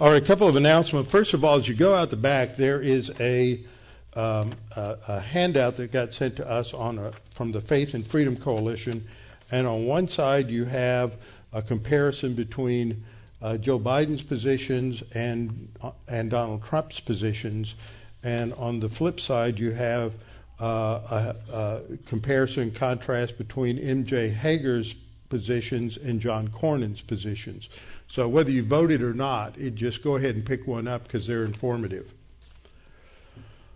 All right, a couple of announcements. First of all, as you go out the back, there is a, um, a, a handout that got sent to us on a, from the Faith and Freedom Coalition, and on one side you have a comparison between uh, Joe Biden's positions and uh, and Donald Trump's positions, and on the flip side you have uh, a, a comparison contrast between M.J. Hegar's positions and John Cornyn's positions. So whether you voted or not, it just go ahead and pick one up because they're informative.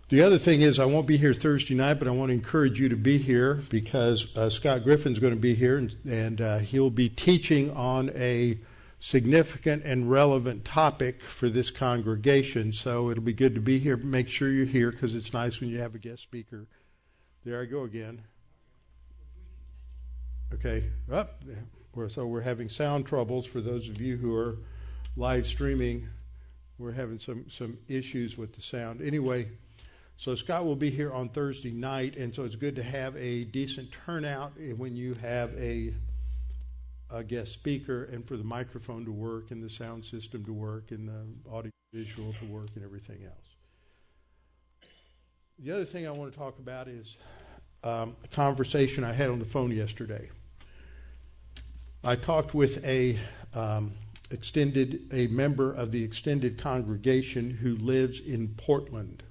The other thing is, I won't be here Thursday night, but I want to encourage you to be here because uh, Scott Griffin's going to be here, and, and uh, he'll be teaching on a significant and relevant topic for this congregation. So it'll be good to be here. Make sure you're here because it's nice when you have a guest speaker. There I go again. Okay, up. Oh, so we're having sound troubles for those of you who are live streaming. We're having some some issues with the sound. Anyway. So Scott will be here on Thursday night, and so it's good to have a decent turnout when you have a, a guest speaker, and for the microphone to work, and the sound system to work, and the audio visual to work, and everything else. The other thing I want to talk about is um, a conversation I had on the phone yesterday. I talked with a um, extended a member of the extended congregation who lives in Portland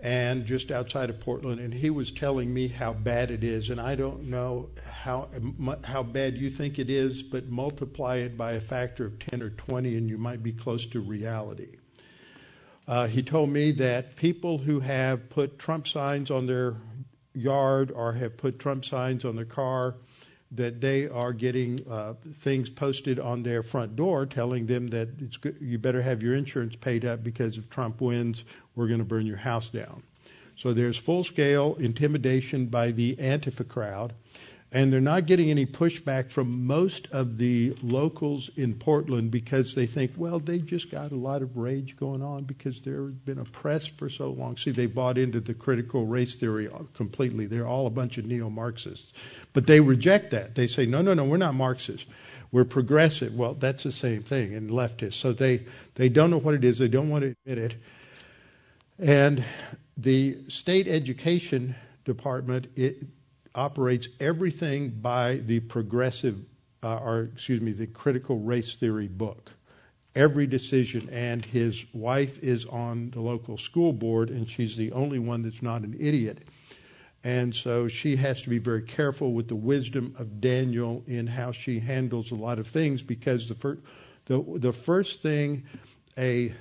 and just outside of Portland, and he was telling me how bad it is. And I don't know how how bad you think it is, but multiply it by a factor of 10 or 20, and you might be close to reality. Uh, he told me that people who have put Trump signs on their yard or have put Trump signs on their car that they are getting uh, things posted on their front door telling them that it's good, you better have your insurance paid up because if Trump wins, we're going to burn your house down. So there's full scale intimidation by the Antifa crowd and they're not getting any pushback from most of the locals in Portland because they think, well, they've just got a lot of rage going on because they've been oppressed for so long. See, they bought into the critical race theory completely. They're all a bunch of neo Marxists. But they reject that. They say, no, no, no, we're not Marxists. We're progressive. Well, that's the same thing, and leftists. So they, they don't know what it is. They don't want to admit it. And the state education department, it, operates everything by the progressive, uh, or excuse me, the critical race theory book. Every decision, and his wife is on the local school board, and she's the only one that's not an idiot. And so she has to be very careful with the wisdom of Daniel in how she handles a lot of things because the first, the, the first thing a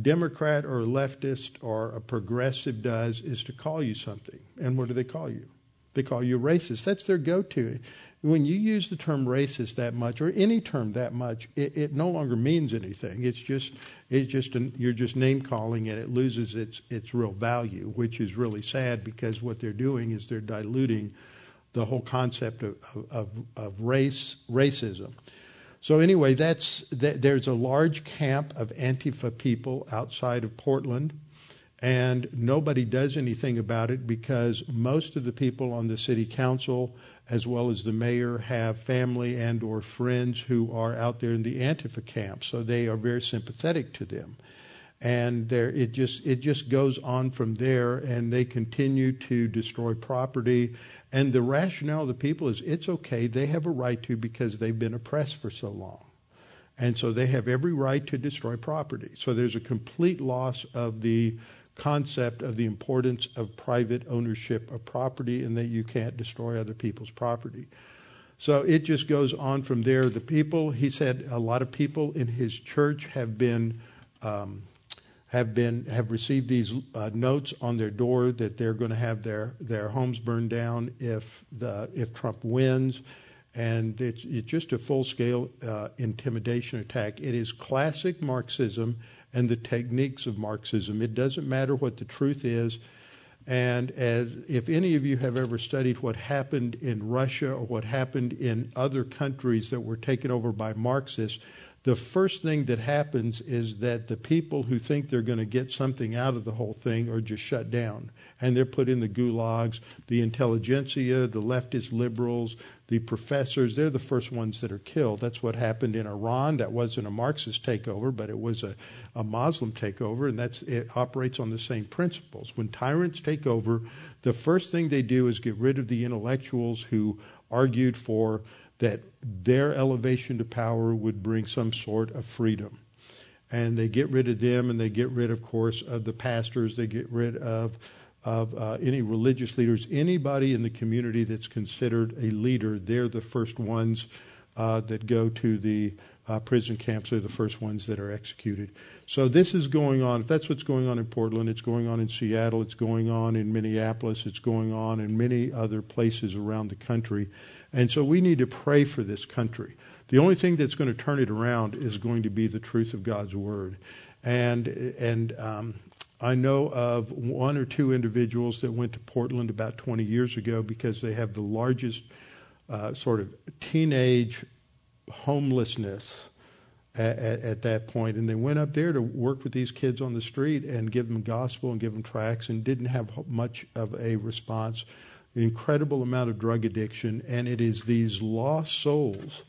Democrat or a leftist or a progressive does is to call you something. And what do they call you? They call you racist. That's their go to. When you use the term racist that much, or any term that much, it, it no longer means anything. It's just, it's just an, you're just name calling and it loses its, its real value, which is really sad because what they're doing is they're diluting the whole concept of, of, of race, racism. So anyway, that's, that, there's a large camp of Antifa people outside of Portland and nobody does anything about it because most of the people on the city council as well as the mayor have family and or friends who are out there in the antifa camp. So they are very sympathetic to them. And there it just it just goes on from there and they continue to destroy property. And the rationale of the people is it's okay. They have a right to because they've been oppressed for so long. And so they have every right to destroy property. So there's a complete loss of the concept of the importance of private ownership of property and that you can't destroy other people's property. So it just goes on from there. The people, he said, a lot of people in his church have been um, have been have received these uh, notes on their door that they're going to have their their homes burned down if the if Trump wins, and it's, it's just a full scale uh, intimidation attack. It is classic Marxism and the techniques of Marxism. It doesn't matter what the truth is. And as if any of you have ever studied what happened in Russia or what happened in other countries that were taken over by Marxists, the first thing that happens is that the people who think they're going to get something out of the whole thing are just shut down. And they're put in the gulags. The intelligentsia, the leftist liberals, the professors, they're the first ones that are killed. That's what happened in Iran. That wasn't a Marxist takeover, but it was a, a Muslim takeover, and that's it operates on the same principles. When tyrants take over, the first thing they do is get rid of the intellectuals who argued for that their elevation to power would bring some sort of freedom. And they get rid of them, and they get rid, of course, of the pastors. They get rid of of uh, any religious leaders, anybody in the community that's considered a leader. They're the first ones uh, that go to the uh, prison camps. They're the first ones that are executed. So this is going on. If that's what's going on in Portland, it's going on in Seattle. It's going on in Minneapolis. It's going on in many other places around the country. And so we need to pray for this country. The only thing that's going to turn it around is going to be the truth of God's word. And and um, I know of one or two individuals that went to Portland about 20 years ago because they have the largest uh, sort of teenage homelessness at, at, at, that point, and they went up there to work with these kids on the street and give them gospel and give them tracts, and didn't have much of a response. Incredible amount of drug addiction, and it is these lost souls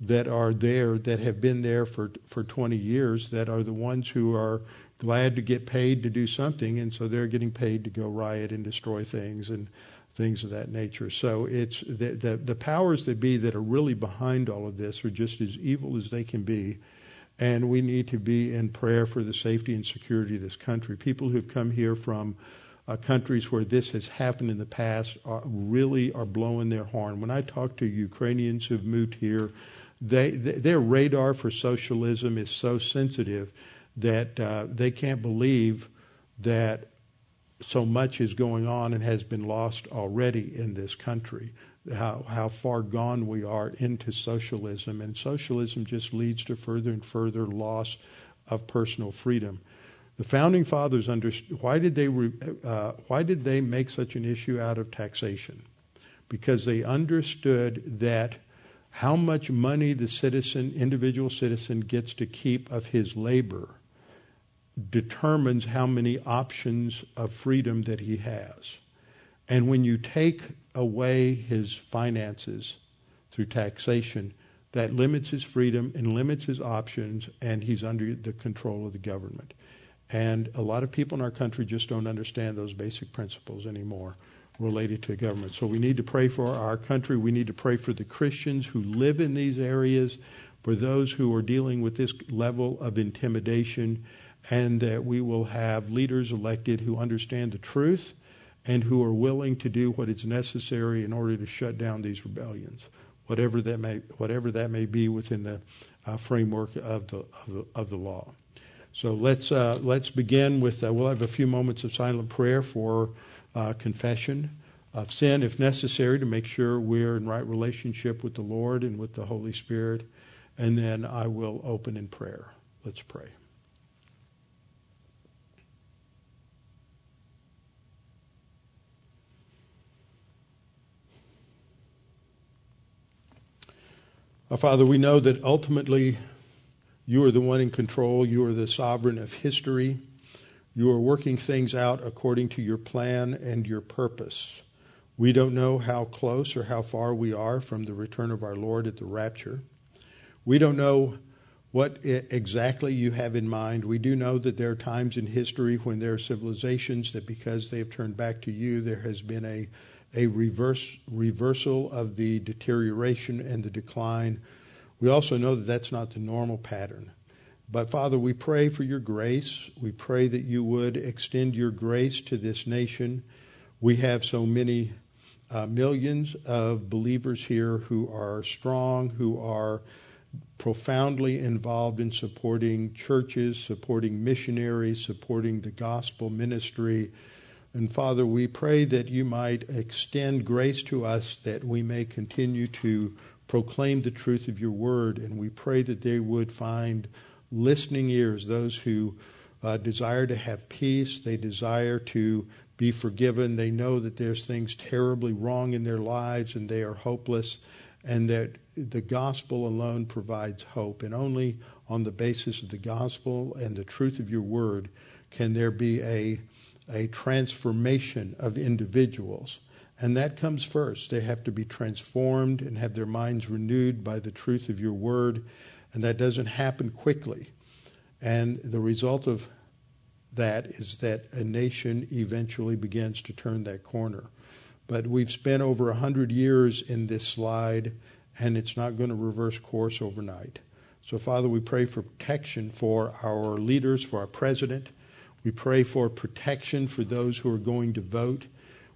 that are there that have been there for for 20 years that are the ones who are glad to get paid to do something, and so they're getting paid to go riot and destroy things and things of that nature. So it's the, the, the powers that be that are really behind all of this are just as evil as they can be. And we need to be in prayer for the safety and security of this country. People who've come here from uh, countries where this has happened in the past are, really are blowing their horn. When I talk to Ukrainians who've moved here, they, their radar for socialism is so sensitive that uh, they can't believe that so much is going on and has been lost already in this country. How how far gone we are into socialism, and socialism just leads to further and further loss of personal freedom. The founding fathers understood why did they uh, why did they make such an issue out of taxation? Because they understood that how much money the citizen, individual citizen, gets to keep of his labor determines how many options of freedom that he has. And when you take away his finances through taxation, that limits his freedom and limits his options, and he's under the control of the government. And a lot of people in our country just don't understand those basic principles anymore related to government. So we need to pray for our country. We need to pray for the Christians who live in these areas, for those who are dealing with this level of intimidation, and that we will have leaders elected who understand the truth and who are willing to do what is necessary in order to shut down these rebellions, whatever that may, whatever that may be within the uh, framework of the, of the, of the law. So let's uh, let's begin with. Uh, we'll have a few moments of silent prayer for uh, confession of sin, if necessary, to make sure we're in right relationship with the Lord and with the Holy Spirit, and then I will open in prayer. Let's pray. Our Father, we know that ultimately you are the one in control. You are the sovereign of history. You are working things out according to your plan and your purpose. We don't know how close or how far we are from the return of our Lord at the rapture. We don't know what exactly you have in mind. We do know that there are times in history when there are civilizations that, because they have turned back to you, there has been a, a reverse, reversal of the deterioration and the decline we also know that that's not the normal pattern. But Father, we pray for your grace. We pray that you would extend your grace to this nation. We have so many uh, millions of believers here who are strong, who are profoundly involved in supporting churches, supporting missionaries, supporting the gospel ministry. And Father, we pray that you might extend grace to us that we may continue to proclaim the truth of your word, and we pray that they would find listening ears, those who uh, desire to have peace, they desire to be forgiven, they know that there's things terribly wrong in their lives and they are hopeless, and that the gospel alone provides hope, and only on the basis of the gospel and the truth of your word can there be a, a transformation of individuals. And that comes first. They have to be transformed and have their minds renewed by the truth of your word. And that doesn't happen quickly. And the result of that is that a nation eventually begins to turn that corner. But we've spent over a hundred years in this slide, and it's not going to reverse course overnight. So, Father, we pray for protection for our leaders, for our president. We pray for protection for those who are going to vote.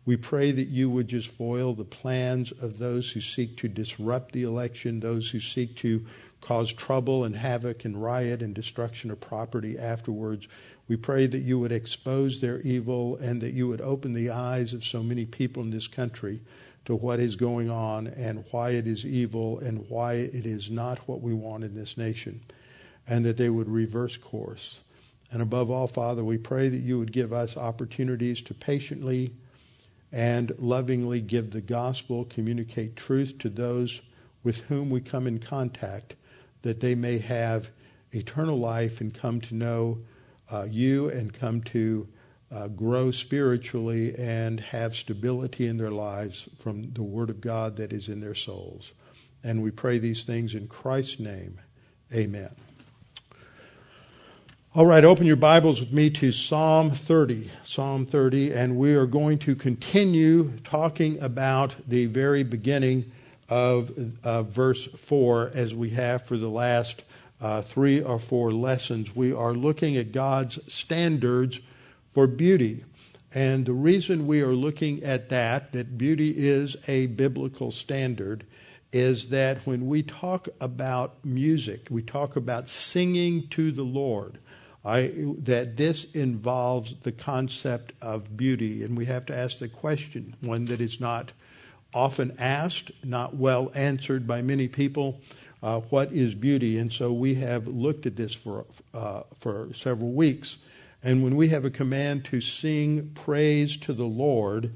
We pray that you would just foil the plans of those who seek to disrupt the election, those who seek to cause trouble and havoc and riot and destruction of property afterwards. We pray that you would expose their evil and that you would open the eyes of so many people in this country to what is going on and why it is evil and why it is not what we want in this nation, and that they would reverse course. And above all, Father, we pray that you would give us opportunities to patiently and lovingly give the gospel, communicate truth to those with whom we come in contact, that they may have eternal life and come to know uh, you and come to uh, grow spiritually and have stability in their lives from the Word of God that is in their souls. And we pray these things in Christ's name. Amen. All right, open your Bibles with me to Psalm 30. Psalm 30, and we are going to continue talking about the very beginning of uh, verse 4 as we have for the last uh, three or four lessons. We are looking at God's standards for beauty. And the reason we are looking at that, that beauty is a biblical standard, is that when we talk about music, we talk about singing to the Lord. I, that this involves the concept of beauty, and we have to ask the question, one that is not often asked, not well answered by many people. Uh, what is beauty? And so we have looked at this for uh, for several weeks. And when we have a command to sing praise to the Lord,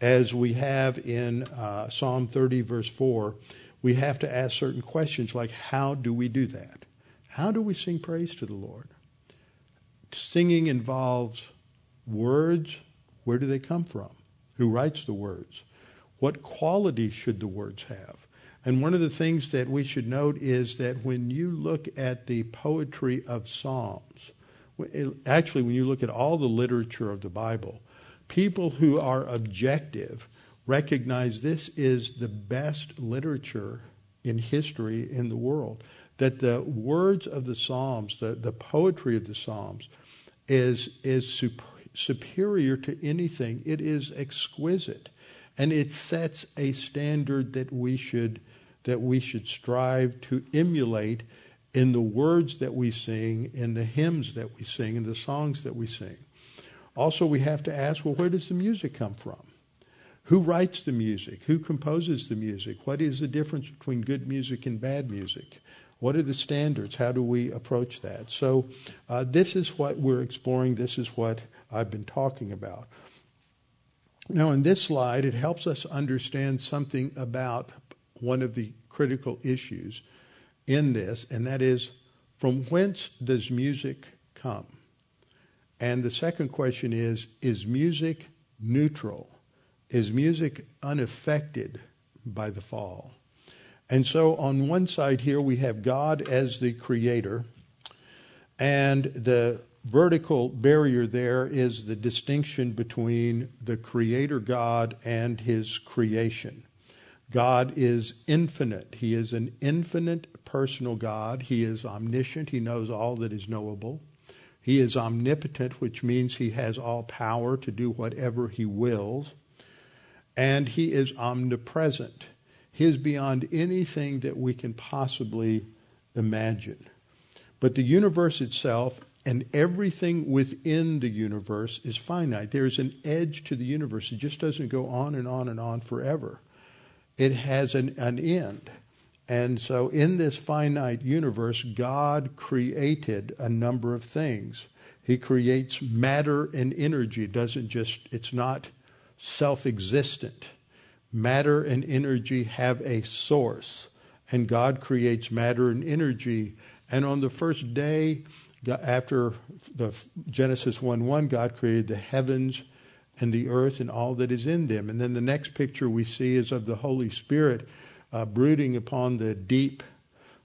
as we have in uh, Psalm 30, verse 4, we have to ask certain questions like, how do we do that? How do we sing praise to the Lord? Singing involves words. Where do they come from? Who writes the words? What quality should the words have? And one of the things that we should note is that when you look at the poetry of Psalms, actually, when you look at all the literature of the Bible, people who are objective recognize this is the best literature in history in the world. That the words of the Psalms, the, the poetry of the Psalms, is is super, superior to anything. It is exquisite, and it sets a standard that we should that we should strive to emulate in the words that we sing, in the hymns that we sing, in the songs that we sing. Also, we have to ask, well, where does the music come from? Who writes the music? Who composes the music? What is the difference between good music and bad music? What are the standards? How do we approach that? So, uh, this is what we're exploring. This is what I've been talking about. Now, in this slide, it helps us understand something about one of the critical issues in this, and that is from whence does music come? And the second question is is music neutral? Is music unaffected by the fall? And so on one side here, we have God as the creator, and the vertical barrier there is the distinction between the creator God and his creation. God is infinite. He is an infinite personal God. He is omniscient. He knows all that is knowable. He is omnipotent, which means he has all power to do whatever he wills. And he is omnipresent. Is beyond anything that we can possibly imagine. But the universe itself and everything within the universe is finite. There is an edge to the universe. It just doesn't go on and on and on forever. It has an, an end. And so, in this finite universe, God created a number of things. He creates matter and energy. It doesn't just, it's not self existent matter and energy have a source, and God creates matter and energy. And on the first day, after the Genesis 1 1, God created the heavens and the earth and all that is in them. And then the next picture we see is of the Holy Spirit uh, brooding upon the deep,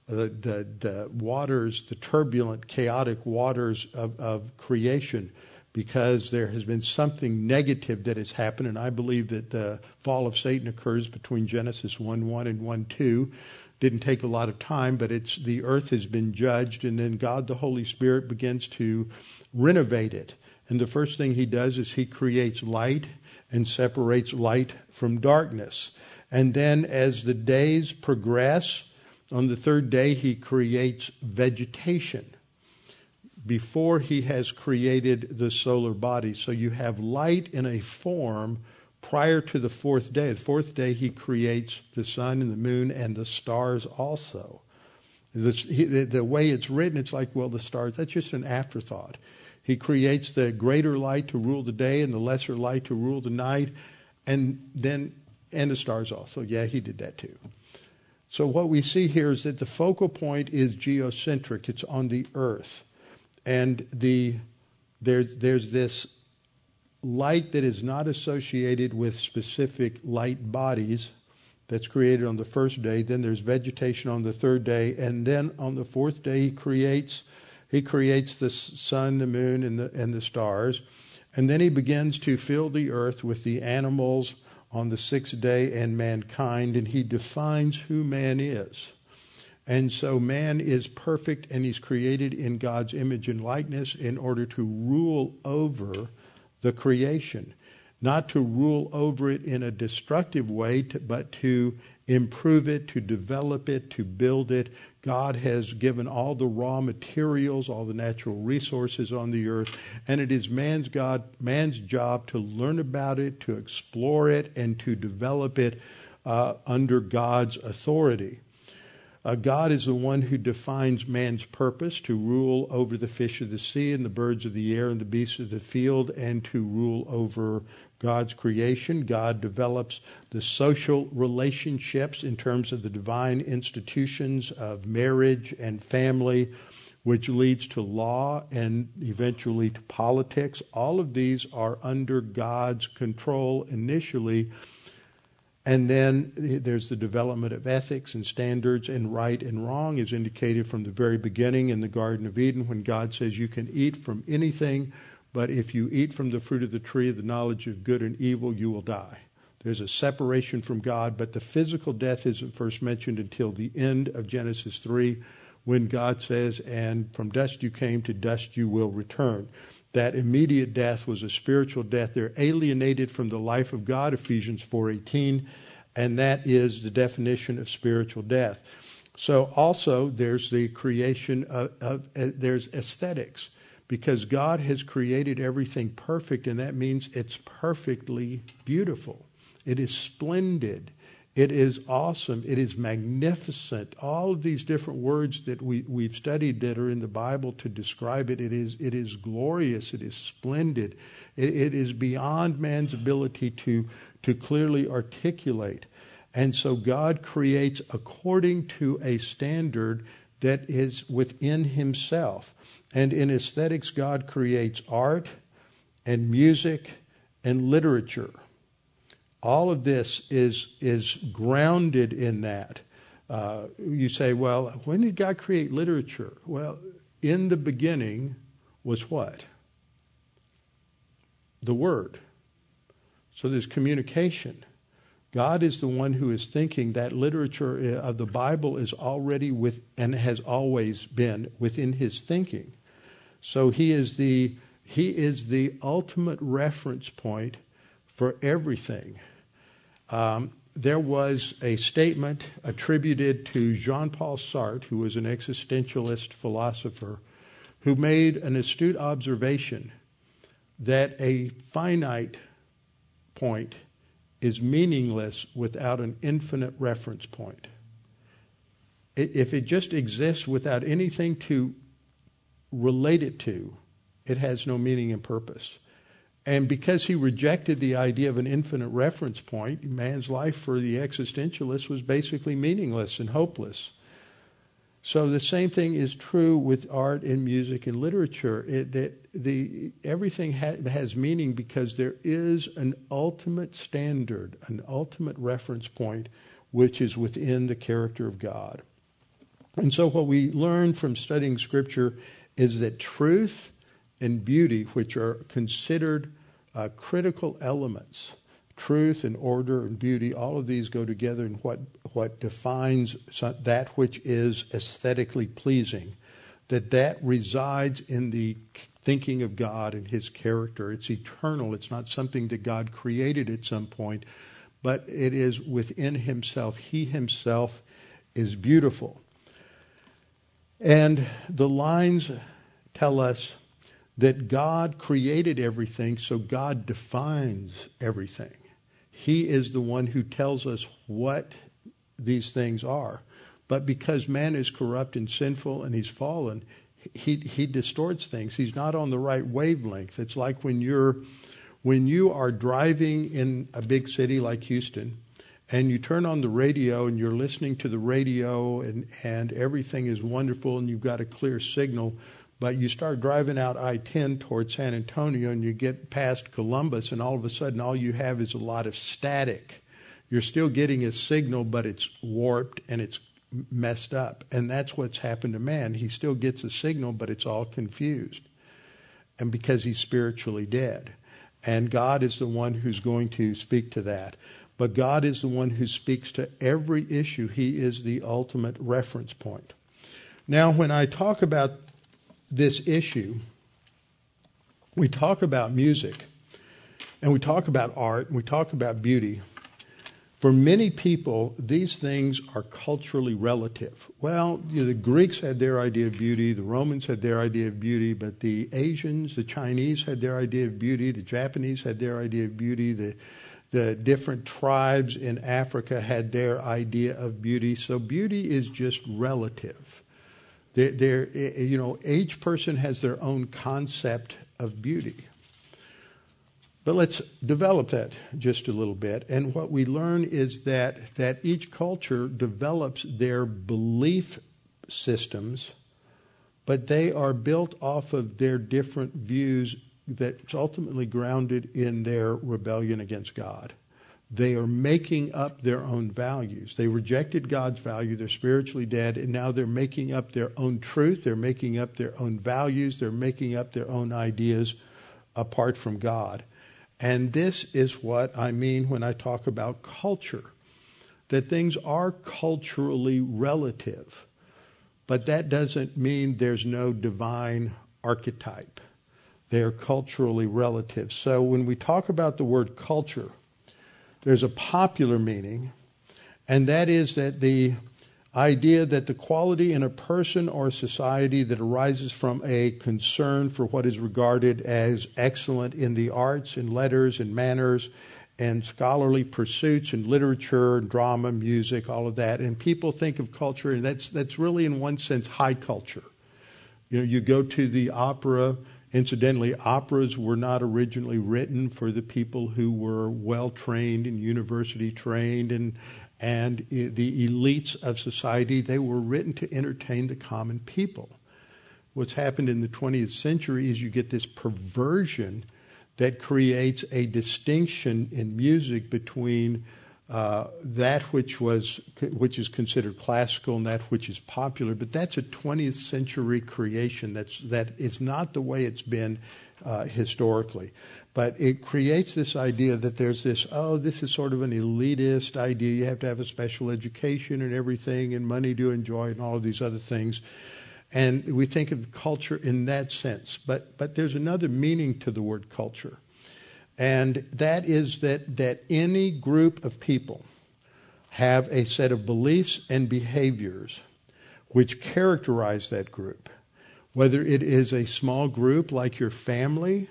the, the, the, waters, the turbulent, chaotic waters of, of creation, because there has been something negative that has happened. And I believe that the fall of Satan occurs between Genesis 1 1 and 1 2 didn't take a lot of time, but it's the earth has been judged, and then God the Holy Spirit begins to renovate it. And the first thing he does is he creates light and separates light from darkness. And then as the days progress, on the third day he creates vegetation before he has created the solar body. So you have light in a form prior to the fourth day. The fourth day, he creates the sun and the moon and the stars also. The, way it's written, it's like, well, the stars, that's just an afterthought. He creates the greater light to rule the day and the lesser light to rule the night, and then, and the stars also. Yeah, he did that too. So what we see here is that the focal point is geocentric. It's on the earth. And the, there's, there's this light that is not associated with specific light bodies that's created on the first day. Then there's vegetation on the third day, and then on the fourth day he creates he creates the sun, the moon, and the and the stars, and then he begins to fill the earth with the animals on the sixth day and mankind, and he defines who man is. And so man is perfect and he's created in God's image and likeness in order to rule over the creation, not to rule over it in a destructive way, but to improve it, to develop it, to build it. God has given all the raw materials, all the natural resources on the earth, and it is man's God, man's job to learn about it, to explore it, and to develop it uh, under God's authority. Uh, God is the one who defines man's purpose to rule over the fish of the sea and the birds of the air and the beasts of the field and to rule over God's creation. God develops the social relationships in terms of the divine institutions of marriage and family, which leads to law and eventually to politics. All of these are under God's control initially and then there's the development of ethics and standards, and right and wrong is indicated from the very beginning in the Garden of Eden when God says you can eat from anything, but if you eat from the fruit of the tree of the knowledge of good and evil, you will die. There's a separation from God, but the physical death isn't first mentioned until the end of Genesis 3 when God says, And from dust you came, to dust you will return that immediate death was a spiritual death. They're alienated from the life of God, Ephesians 4:18, and that is the definition of spiritual death. So also there's the creation of, of uh, there's aesthetics because God has created everything perfect, and that means it's perfectly beautiful. It is splendid. It is awesome. It is magnificent. All of these different words that we, we've studied that are in the Bible to describe it, it is, it is glorious. It is splendid. It, it is beyond man's ability to, to clearly articulate. And so God creates according to a standard that is within himself. And in aesthetics, God creates art and music and literature all of this is, is grounded in that. Uh, you say, well, when did God create literature? Well, in the beginning was what? The Word. So there's communication. God is the one who is thinking that literature uh, of the Bible is already with and has always been within his thinking. So he is the he is the ultimate reference point for everything. Um, there was a statement attributed to Jean Paul Sartre, who was an existentialist philosopher, who made an astute observation that a finite point is meaningless without an infinite reference point. If it just exists without anything to relate it to, it has no meaning and purpose. And because he rejected the idea of an infinite reference point, man's life for the existentialist was basically meaningless and hopeless. So the same thing is true with art and music and literature. It, that the, everything ha- has meaning because there is an ultimate standard, an ultimate reference point, which is within the character of God. And so what we learn from studying Scripture is that truth and beauty, which are considered uh, critical elements, truth and order and beauty, all of these go together in what, what defines that which is aesthetically pleasing, that that resides in the thinking of God and his character. It's eternal. It's not something that God created at some point, but it is within himself. He himself is beautiful. And the lines tell us that God created everything, so God defines everything. He is the one who tells us what these things are. But because man is corrupt and sinful and he's fallen, he, he distorts things. He's not on the right wavelength. It's like when you're when you are driving in a big city like Houston and you turn on the radio and you're listening to the radio and, and everything is wonderful and you've got a clear signal, but you start driving out I 10 towards San Antonio and you get past Columbus, and all of a sudden, all you have is a lot of static. You're still getting a signal, but it's warped and it's messed up. And that's what's happened to man. He still gets a signal, but it's all confused. And because he's spiritually dead. And God is the one who's going to speak to that. But God is the one who speaks to every issue. He is the ultimate reference point. Now, when I talk about this issue, we talk about music and we talk about art and we talk about beauty. For many people, these things are culturally relative. Well, you know, the Greeks had their idea of beauty, the Romans had their idea of beauty, but the Asians, the Chinese had their idea of beauty, the Japanese had their idea of beauty, the the different tribes in Africa had their idea of beauty. So beauty is just relative. They're, they're, eh, eh, you know, each person has their own concept of beauty. But let's develop that just a little bit. And what we learn is that, that each culture develops their belief systems, but they are built off of their different views that's ultimately grounded in their rebellion against God. They are making up their own values. They rejected God's value. They're spiritually dead, and now they're making up their own truth. They're making up their own values. They're making up their own ideas apart from God. And this is what I mean when I talk about culture that things are culturally relative, but that doesn't mean there's no divine archetype. They are culturally relative. So when we talk about the word culture, there's a popular meaning, and that is that the idea that the quality in a person or society that arises from a concern for what is regarded as excellent in the arts and letters and manners and scholarly pursuits and literature and drama, music, all of that. And people think of culture, and that's that's really in one sense high culture. You know, you go to the opera Incidentally, operas were not originally written for the people who were well trained and university trained and and the elites of society. They were written to entertain the common people. What's happened in the 20th century is you get this perversion that creates a distinction in music between uh, that which was which is considered classical and that which is popular, but that's a 20th century creation. That's that is not the way it's been uh, historically. But it creates this idea that there's this oh this is sort of an elitist idea. You have to have a special education and everything and money to enjoy and all of these other things. And we think of culture in that sense. But but there's another meaning to the word culture. And that is that, that any group of people have a set of beliefs and behaviors which characterize that group. Whether it is a small group like your family,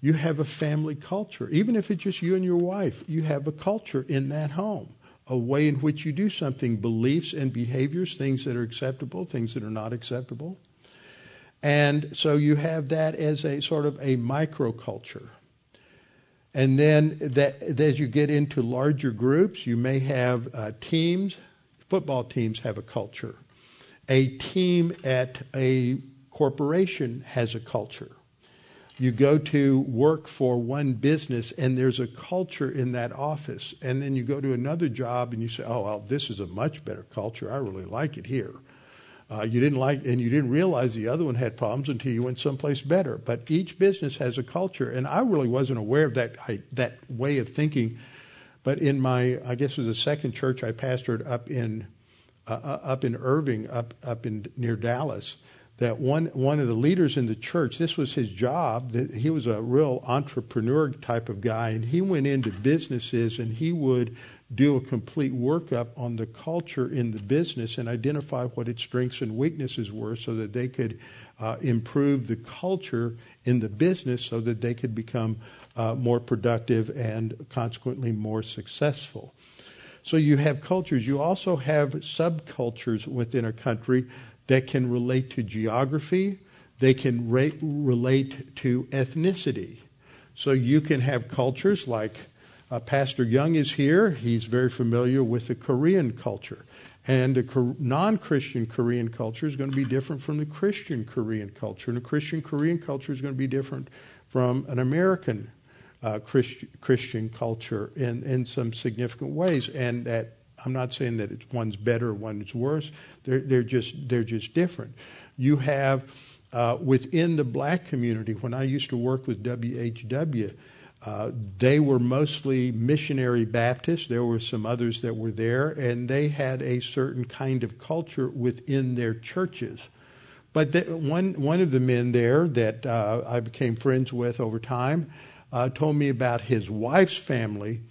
you have a family culture. Even if it's just you and your wife, you have a culture in that home, a way in which you do something, beliefs and behaviors, things that are acceptable, things that are not acceptable. And so you have that as a sort of a microculture. And then that, as you get into larger groups, you may have uh, teams. Football teams have a culture. A team at a corporation has a culture. You go to work for one business and there's a culture in that office. And then you go to another job and you say, oh, well, this is a much better culture. I really like it here. Uh, you didn't like, and you didn't realize the other one had problems until you went someplace better. But each business has a culture, and I really wasn't aware of that I, that way of thinking. But in my, I guess it was the second church I pastored up in uh, uh up in Irving, up up in near Dallas that one one of the leaders in the church this was his job that he was a real entrepreneur type of guy and he went into businesses and he would do a complete workup on the culture in the business and identify what its strengths and weaknesses were so that they could uh, improve the culture in the business so that they could become uh, more productive and consequently more successful. So you have cultures. You also have subcultures within a country that can relate to geography, they can re- relate to ethnicity. So you can have cultures like uh, Pastor Young is here. He's very familiar with the Korean culture. And the non Christian Korean culture is going to be different from the Christian Korean culture. And the Christian Korean culture is going to be different from an American uh, Christ- Christian culture in, in some significant ways. And that I'm not saying that it's one's better, one's worse. They're, they're just they're just different. You have uh, within the black community. When I used to work with WHW, uh, they were mostly missionary Baptists. There were some others that were there, and they had a certain kind of culture within their churches. But the, one one of the men there that uh, I became friends with over time uh, told me about his wife's family,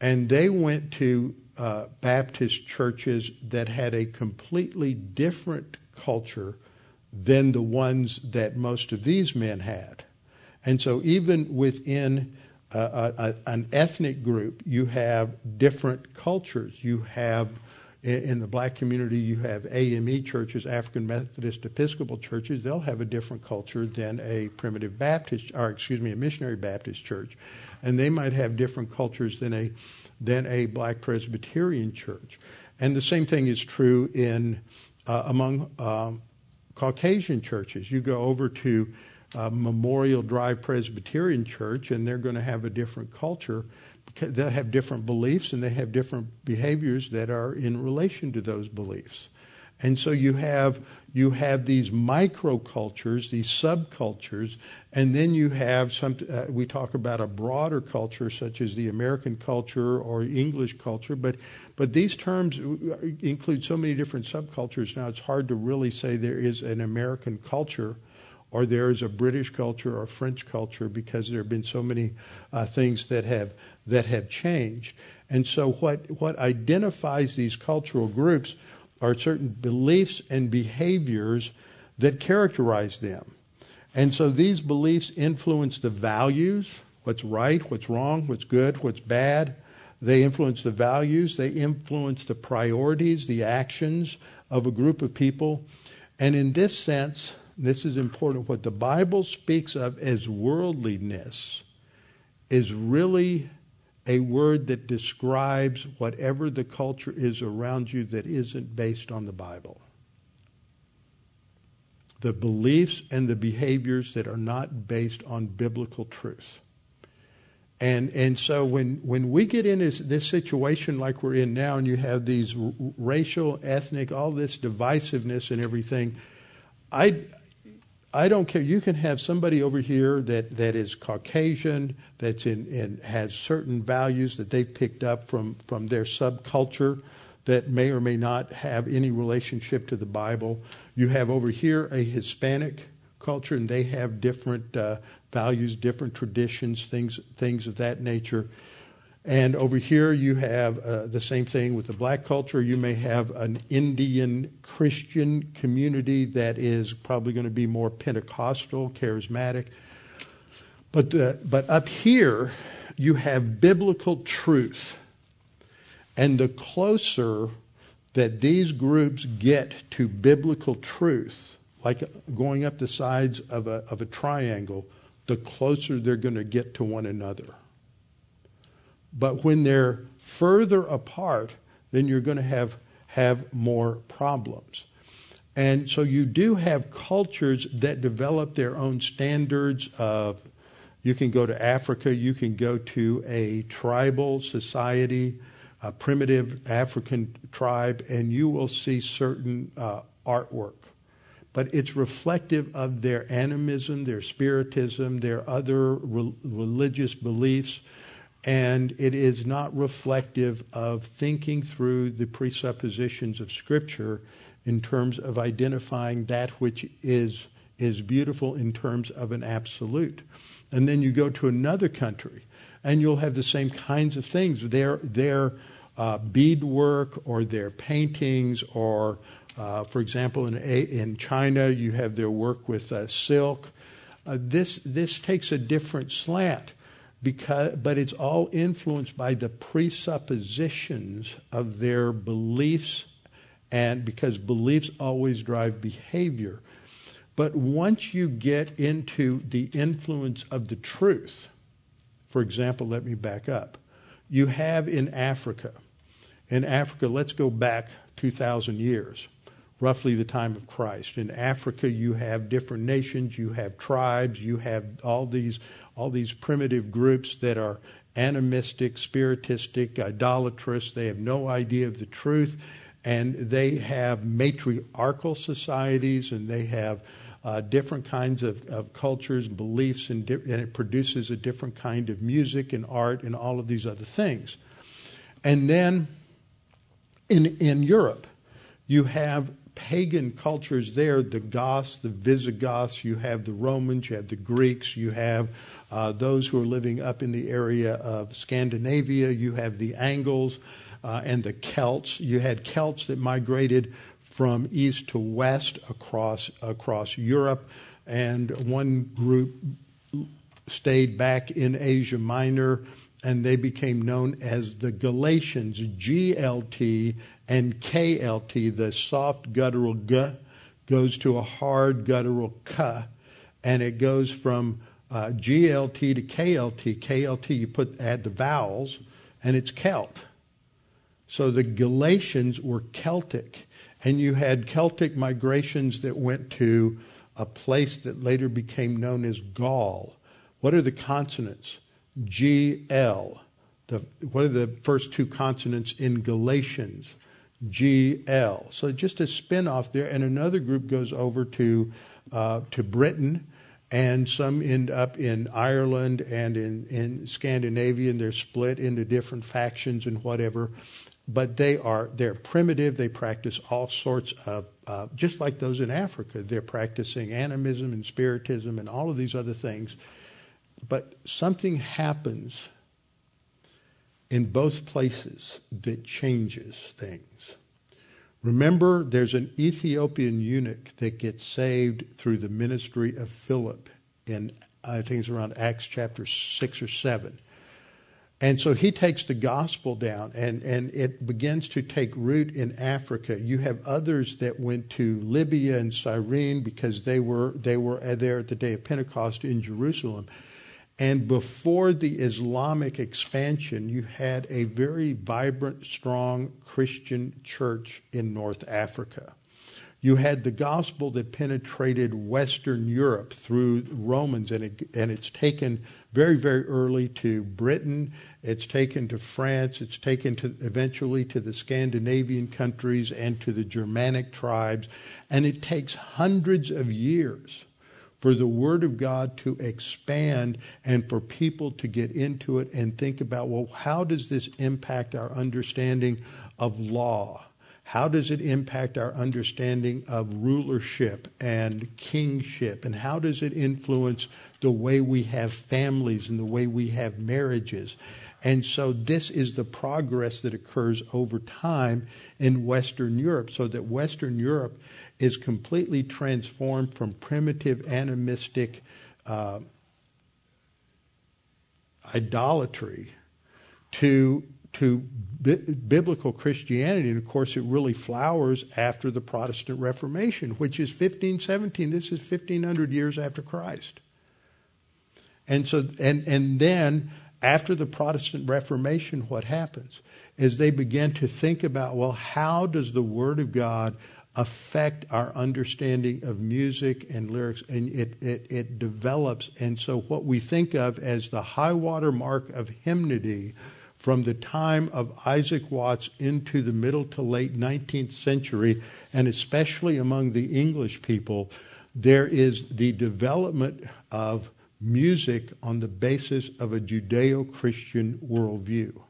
and they went to uh, Baptist churches that had a completely different culture than the ones that most of these men had. And so, even within a, an ethnic group, you have different cultures. You have, in the black community, you have AME churches, African Methodist Episcopal churches. They'll have a different culture than a primitive Baptist, or excuse me, a missionary Baptist church. And they might have different cultures than a than a black Presbyterian church. And the same thing is true in uh, among um, Caucasian churches. You go over to uh, Memorial Drive Presbyterian Church, and they're going to have a different culture. They'll have different beliefs and they have different behaviors that are in relation to those beliefs. And so you have you have these microcultures, these subcultures, and then you have some. Uh, we talk about a broader culture, such as the American culture or English culture, but but these terms include so many different subcultures. Now it's hard to really say there is an American culture. Or there is a British culture or French culture because there have been so many uh, things that have that have changed. And so, what what identifies these cultural groups are certain beliefs and behaviors that characterize them. And so these beliefs influence the values what's right, what's wrong, what's good, what's bad. They influence the values, they influence the priorities, the actions of a group of people. And in this sense, this is important, what the Bible speaks of as worldliness is really a word that describes whatever the culture is around you that isn't based on the Bible. The beliefs and the behaviors that are not based on biblical truth. And and so when when we get in this, this situation like we're in now, and you have these r- racial, ethnic, all this divisiveness and everything, I I don't care. You can have somebody over here that, that is Caucasian, that's in, has certain values that they've picked up from, from their subculture that may or may not have any relationship to the Bible. You have over here a Hispanic culture, and they have different uh, values, different traditions, things things of that nature. And over here, you have uh, the same thing with the black culture. You may have an Indian Christian community that is probably going to be more Pentecostal, charismatic. But, uh, but up here, you have biblical truth. And the closer that these groups get to biblical truth, like going up the sides of a, of a triangle, the closer they're going to get to one another. But when they're further apart, then you're going to have, have more problems. And so you do have cultures that develop their own standards of you can go to Africa, you can go to a tribal society, a primitive African tribe, and you will see certain uh, artwork. But it's reflective of their animism, their spiritism, their other re- religious beliefs, and it is not reflective of thinking through the presuppositions of Scripture in terms of identifying that which is, is beautiful in terms of an absolute. And then you go to another country, and you'll have the same kinds of things. Their, their uh, beadwork or their paintings, or, uh, for example, in, in China, you have their work with uh, silk. Uh, this, this takes a different slant. Because, but it's all influenced by the presuppositions of their beliefs, and because beliefs always drive behavior. But once you get into the influence of the truth, for example, let me back up. You have in Africa, in Africa, let's go back 2,000 years, roughly the time of Christ. In Africa, you have different nations, you have tribes, you have all these, all these primitive groups that are animistic, spiritistic, idolatrous. They have no idea of the truth. And they have matriarchal societies and they have uh, different kinds of, of cultures, beliefs, and, di- and it produces a different kind of music and art and all of these other things. And then in, in Europe, you have pagan cultures there the Goths, the Visigoths, you have the Romans, you have the Greeks, you have uh, those who are living up in the area of Scandinavia, you have the Angles uh, and the Celts. You had Celts that migrated from east to west across across Europe, and one group stayed back in Asia Minor, and they became known as the Galatians, GLT and KLT. The soft guttural g goes to a hard guttural k, and it goes from uh, GLT to KLT. KLT, you put add the vowels, and it's Celt. So the Galatians were Celtic. And you had Celtic migrations that went to a place that later became known as Gaul. What are the consonants? G L. The, what are the first two consonants in Galatians? G L. So just a spin off there, and another group goes over to uh, to Britain, and some end up in Ireland and in, in Scandinavia, and they're split into different factions and whatever but they are they're primitive. They practice all sorts of uh, just like those in Africa. They're practicing animism and spiritism and all of these other things. But something happens in both places that changes things. Remember, there's an Ethiopian eunuch that gets saved through the ministry of Philip in I think it's around Acts chapter six or seven. And so he takes the gospel down and, and it begins to take root in Africa. You have others that went to Libya and Cyrene because they were, they were there at the day of Pentecost in Jerusalem. And before the Islamic expansion, you had a very vibrant, strong Christian church in North Africa. You had the gospel that penetrated Western Europe through Romans, and, it, and it's taken very, very early to Britain. It's taken to France. It's taken to eventually to the Scandinavian countries and to the Germanic tribes. And it takes hundreds of years for the Word of God to expand and for people to get into it and think about, well, how does this impact our understanding of law? How does it impact our understanding of rulership and kingship? And how does it influence the way we have families and the way we have marriages? And so this is the progress that occurs over time in Western Europe, so that Western Europe is completely transformed from primitive animistic uh, idolatry to to bi- biblical Christianity. And of course, it really flowers after the Protestant Reformation, which is 1517. This is 1500 years after Christ. And so, and, and then after the Protestant Reformation, what happens is they begin to think about, well, how does the Word of God affect our understanding of music and lyrics? And it, it, it develops. And so what we think of as the high water mark of hymnody from the time of Isaac Watts into the middle to late 19th century, and especially among the English people, there is the development of music on the basis of a Judeo Christian worldview.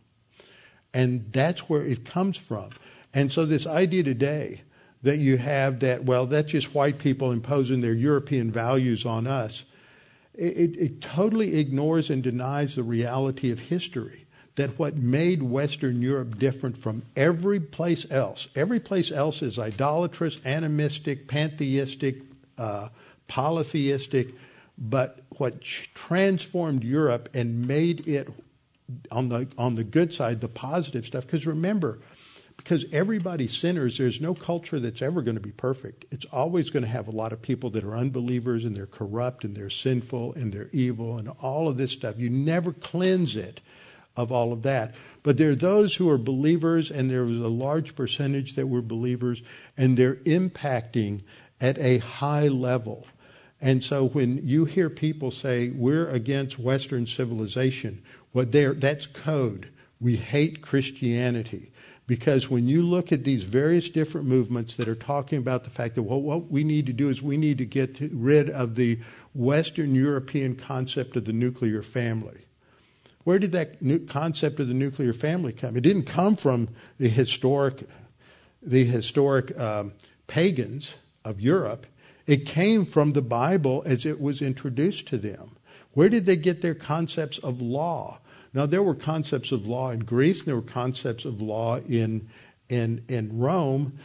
And that's where it comes from. And so, this idea today that you have that, well, that's just white people imposing their European values on us, it, it totally ignores and denies the reality of history. That what made Western Europe different from every place else, every place else is idolatrous, animistic, pantheistic, uh, polytheistic, but what transformed Europe and made it on the on the good side, the positive stuff. Because remember, because everybody sinners, there's no culture that's ever going to be perfect. It's always going to have a lot of people that are unbelievers and they're corrupt and they're sinful and they're evil and all of this stuff. You never cleanse it of all of that. But there are those who are believers, and there was a large percentage that were believers, and they're impacting at a high level. And so when you hear people say, we're against Western civilization, what they're, that's code. We hate Christianity. Because when you look at these various different movements that are talking about the fact that well, what we need to do is we need to get to, rid of the Western European concept of the nuclear family. Where did that concept of the nuclear family come? It didn't come from the historic, the historic um, pagans of Europe. It came from the Bible as it was introduced to them. Where did they get their concepts of law? Now, there were concepts of law in Greece, and there were concepts of law in, in, in Rome,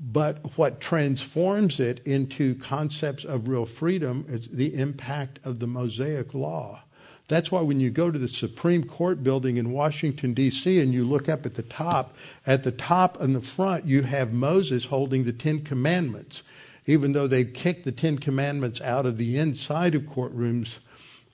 but what transforms it into concepts of real freedom is the impact of the Mosaic Law. That's why when you go to the Supreme Court building in Washington, D.C., and you look up at the top, at the top and the front, you have Moses holding the Ten Commandments. Even though they kicked the Ten Commandments out of the inside of courtrooms,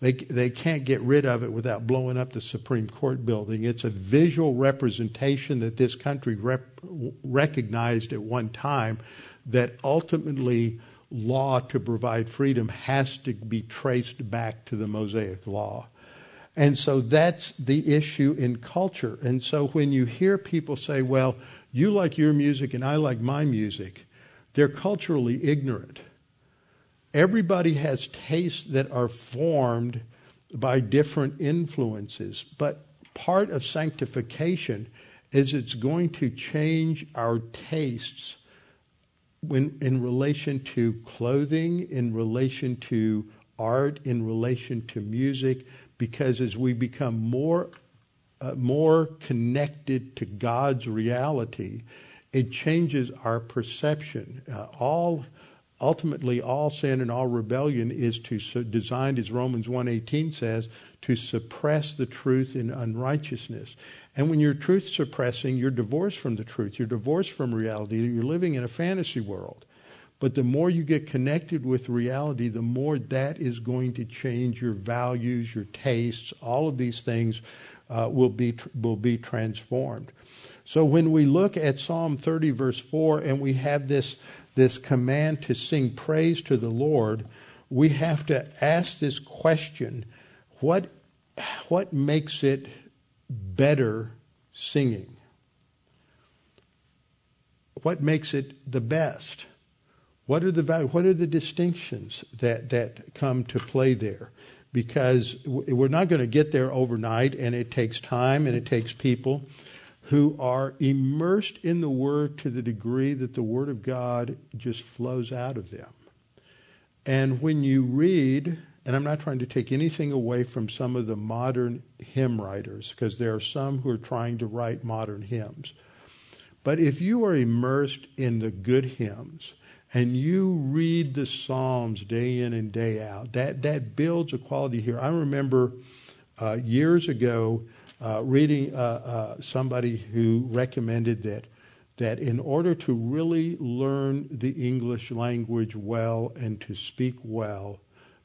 they, they can't get rid of it without blowing up the Supreme Court building. It's a visual representation that this country rep, recognized at one time that ultimately law to provide freedom has to be traced back to the Mosaic Law. And so that's the issue in culture. And so when you hear people say, well, you like your music and I like my music, they're culturally ignorant. Everybody has tastes that are formed by different influences, but part of sanctification is it's going to change our tastes when, in relation to clothing, in relation to art, in relation to music, because as we become more uh, more connected to God's reality, it changes our perception. Uh, all ultimately all sin and all rebellion is to designed as Romans 1:18 says to suppress the truth in unrighteousness. And when you're truth suppressing, you're divorced from the truth. You're divorced from reality. You're living in a fantasy world. But the more you get connected with reality, the more that is going to change your values, your tastes, all of these things uh, will be will be transformed. So when we look at Psalm 30 verse 4 and we have this this command to sing praise to the Lord, we have to ask this question what, what makes it better singing? What makes it the best? What are the what are the distinctions that, that come to play there? Because we're not going to get there overnight, and it takes time and it takes people who are immersed in the Word to the degree that the Word of God just flows out of them. And when you read, and I'm not trying to take anything away from some of the modern hymn writers, because there are some who are trying to write modern hymns. But if you are immersed in the good hymns, and you read the Psalms day in and day out, that, that builds a quality here. I remember uh, years ago uh, reading uh, uh, somebody who recommended that that in order to really learn the English language well and to speak well,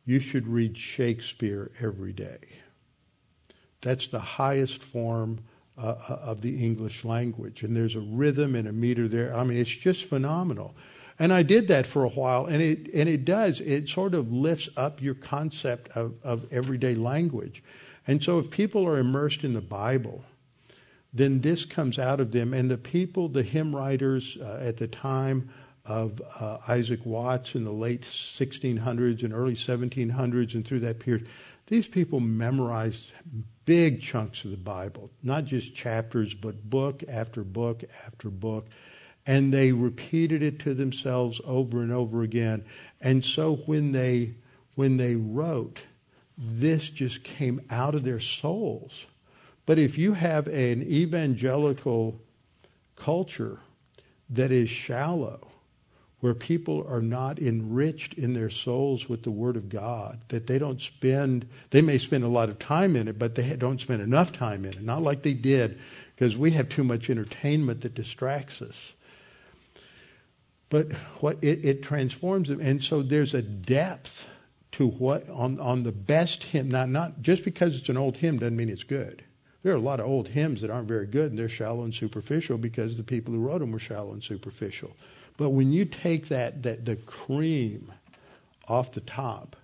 you should read Shakespeare every day. That's the highest form uh, uh, of the English language. And there's a rhythm and a meter there. I mean, it's just phenomenal. And I did that for a while, and it and it does. It sort of lifts up your concept of, of everyday language. And so, if people are immersed in the Bible, then this comes out of them. And the people, the hymn writers uh, at the time of uh, Isaac Watts in the late 1600s and early 1700s, and through that period, these people memorized big chunks of the Bible, not just chapters, but book after book after book and they repeated it to themselves over and over again. And so when they when they wrote, this just came out of their souls. But if you have an evangelical culture that is shallow, where people are not enriched in their souls with the Word of God, that they don't spend, they may spend a lot of time in it, but they don't spend enough time in it. Not like they did, because we have too much entertainment that distracts us but what it, it transforms them. And so there's a depth to what on, on the best hymn. Now, not just because it's an old hymn doesn't mean it's good. There are a lot of old hymns that aren't very good and they're shallow and superficial because the people who wrote them were shallow and superficial. But when you take that, that the cream off the top,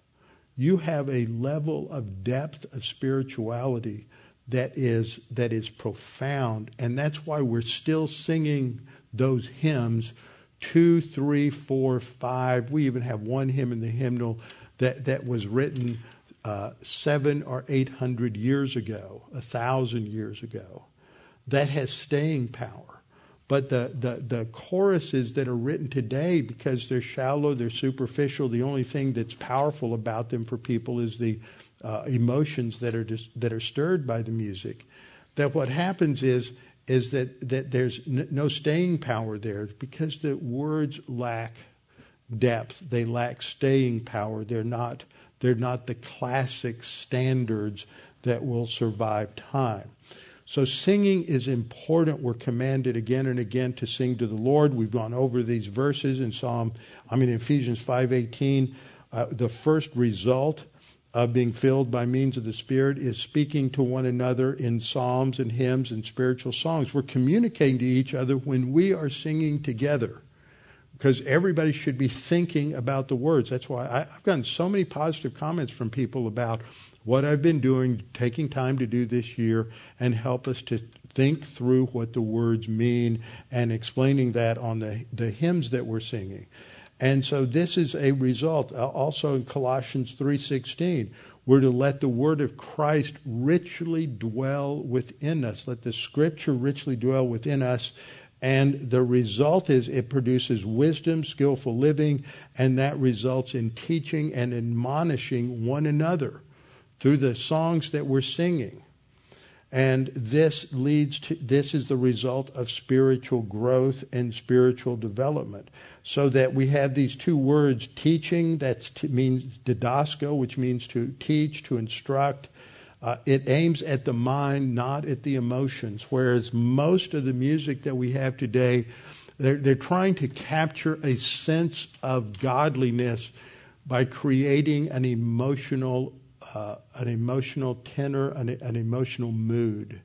you have a level of depth of spirituality that is that is profound, and that's why we're still singing those hymns two, three, four, five. We even have one hymn in the hymnal that, that was written uh, seven or eight hundred years ago, a thousand years ago, that has staying power. But the, the, the choruses that are written today, because they're shallow, they're superficial, the only thing that's powerful about them for people is the uh, emotions that are, that are stirred by the music. That what happens is is that, that there's n- no staying power there because the words lack depth. They lack staying power. They're not, they're not the classic standards that will survive time. So singing is important. We're commanded again and again to sing to the Lord. We've gone over these verses in Psalm, I mean, Ephesians 5.18. Uh, the first result of being filled by means of the Spirit is speaking to one another in psalms and hymns and spiritual songs. We're communicating to each other when we are singing together because everybody should be thinking about the words. That's why I, have gotten so many positive comments from people about what I've been doing, taking time to do this year, and help us to think through what the words mean and explaining that on the, the hymns that we're singing. And so this is a result. Uh, also in Colossians 3:16, we're to let the word of Christ richly dwell within us. Let the scripture richly dwell within us. And the result is it produces wisdom, skillful living, and that results in teaching and admonishing one another through the songs that we're singing. And this leads to, this is the result of spiritual growth and spiritual development so that we have these two words teaching that means didasko which means to teach to instruct uh, it aims at the mind not at the emotions. Whereas most of the music that we have today they're, they're trying to capture a sense of godliness by creating an emotional uh, an emotional tenor an, an emotional mood.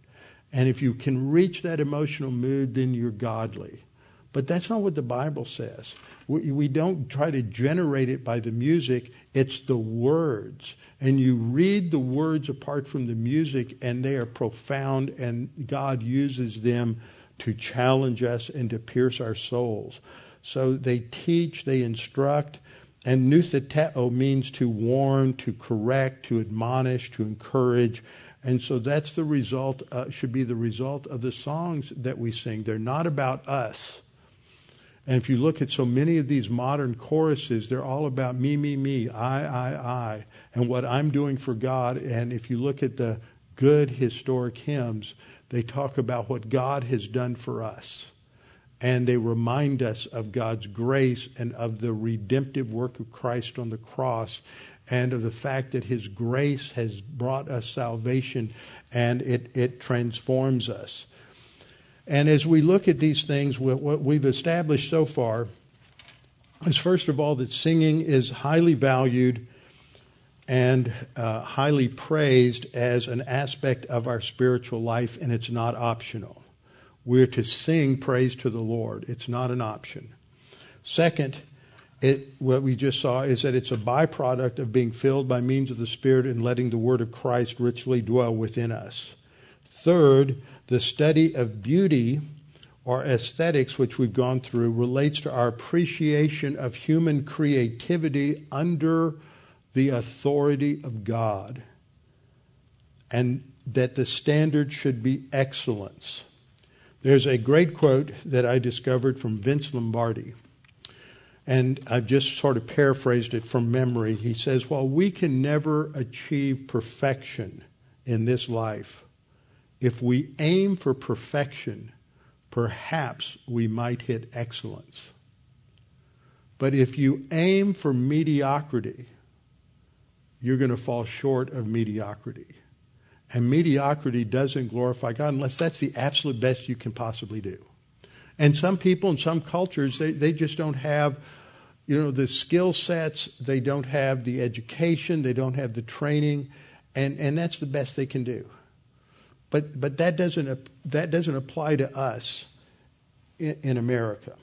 And if you can reach that emotional mood then you're godly. But that's not what the Bible says. We, we don't try to generate it by the music, it's the words. And you read the words apart from the music, and they are profound, and God uses them to challenge us and to pierce our souls. So they teach, they instruct, and nutheteo means to warn, to correct, to admonish, to encourage. And so that's the result, uh, should be the result of the songs that we sing. They're not about us. And if you look at so many of these modern choruses, they're all about me, me, me, I, I, I, and what I'm doing for God. And if you look at the good historic hymns, they talk about what God has done for us. And they remind us of God's grace and of the redemptive work of Christ on the cross and of the fact that His grace has brought us salvation and it, it transforms us. And as we look at these things, what we've established so far is first of all that singing is highly valued and uh, highly praised as an aspect of our spiritual life, and it's not optional. We're to sing praise to the Lord, it's not an option. Second, it, what we just saw is that it's a byproduct of being filled by means of the Spirit and letting the Word of Christ richly dwell within us. Third, the study of beauty or aesthetics, which we've gone through, relates to our appreciation of human creativity under the authority of God. And that the standard should be excellence. There's a great quote that I discovered from Vince Lombardi. And I've just sort of paraphrased it from memory. He says, While we can never achieve perfection in this life, if we aim for perfection, perhaps we might hit excellence. But if you aim for mediocrity, you're going to fall short of mediocrity. And mediocrity doesn't glorify God unless that's the absolute best you can possibly do. And some people in some cultures, they, they just don't have you know, the skill sets, they don't have the education, they don't have the training, and, and that's the best they can do. But, but that, doesn't, that doesn't apply to us in, in America.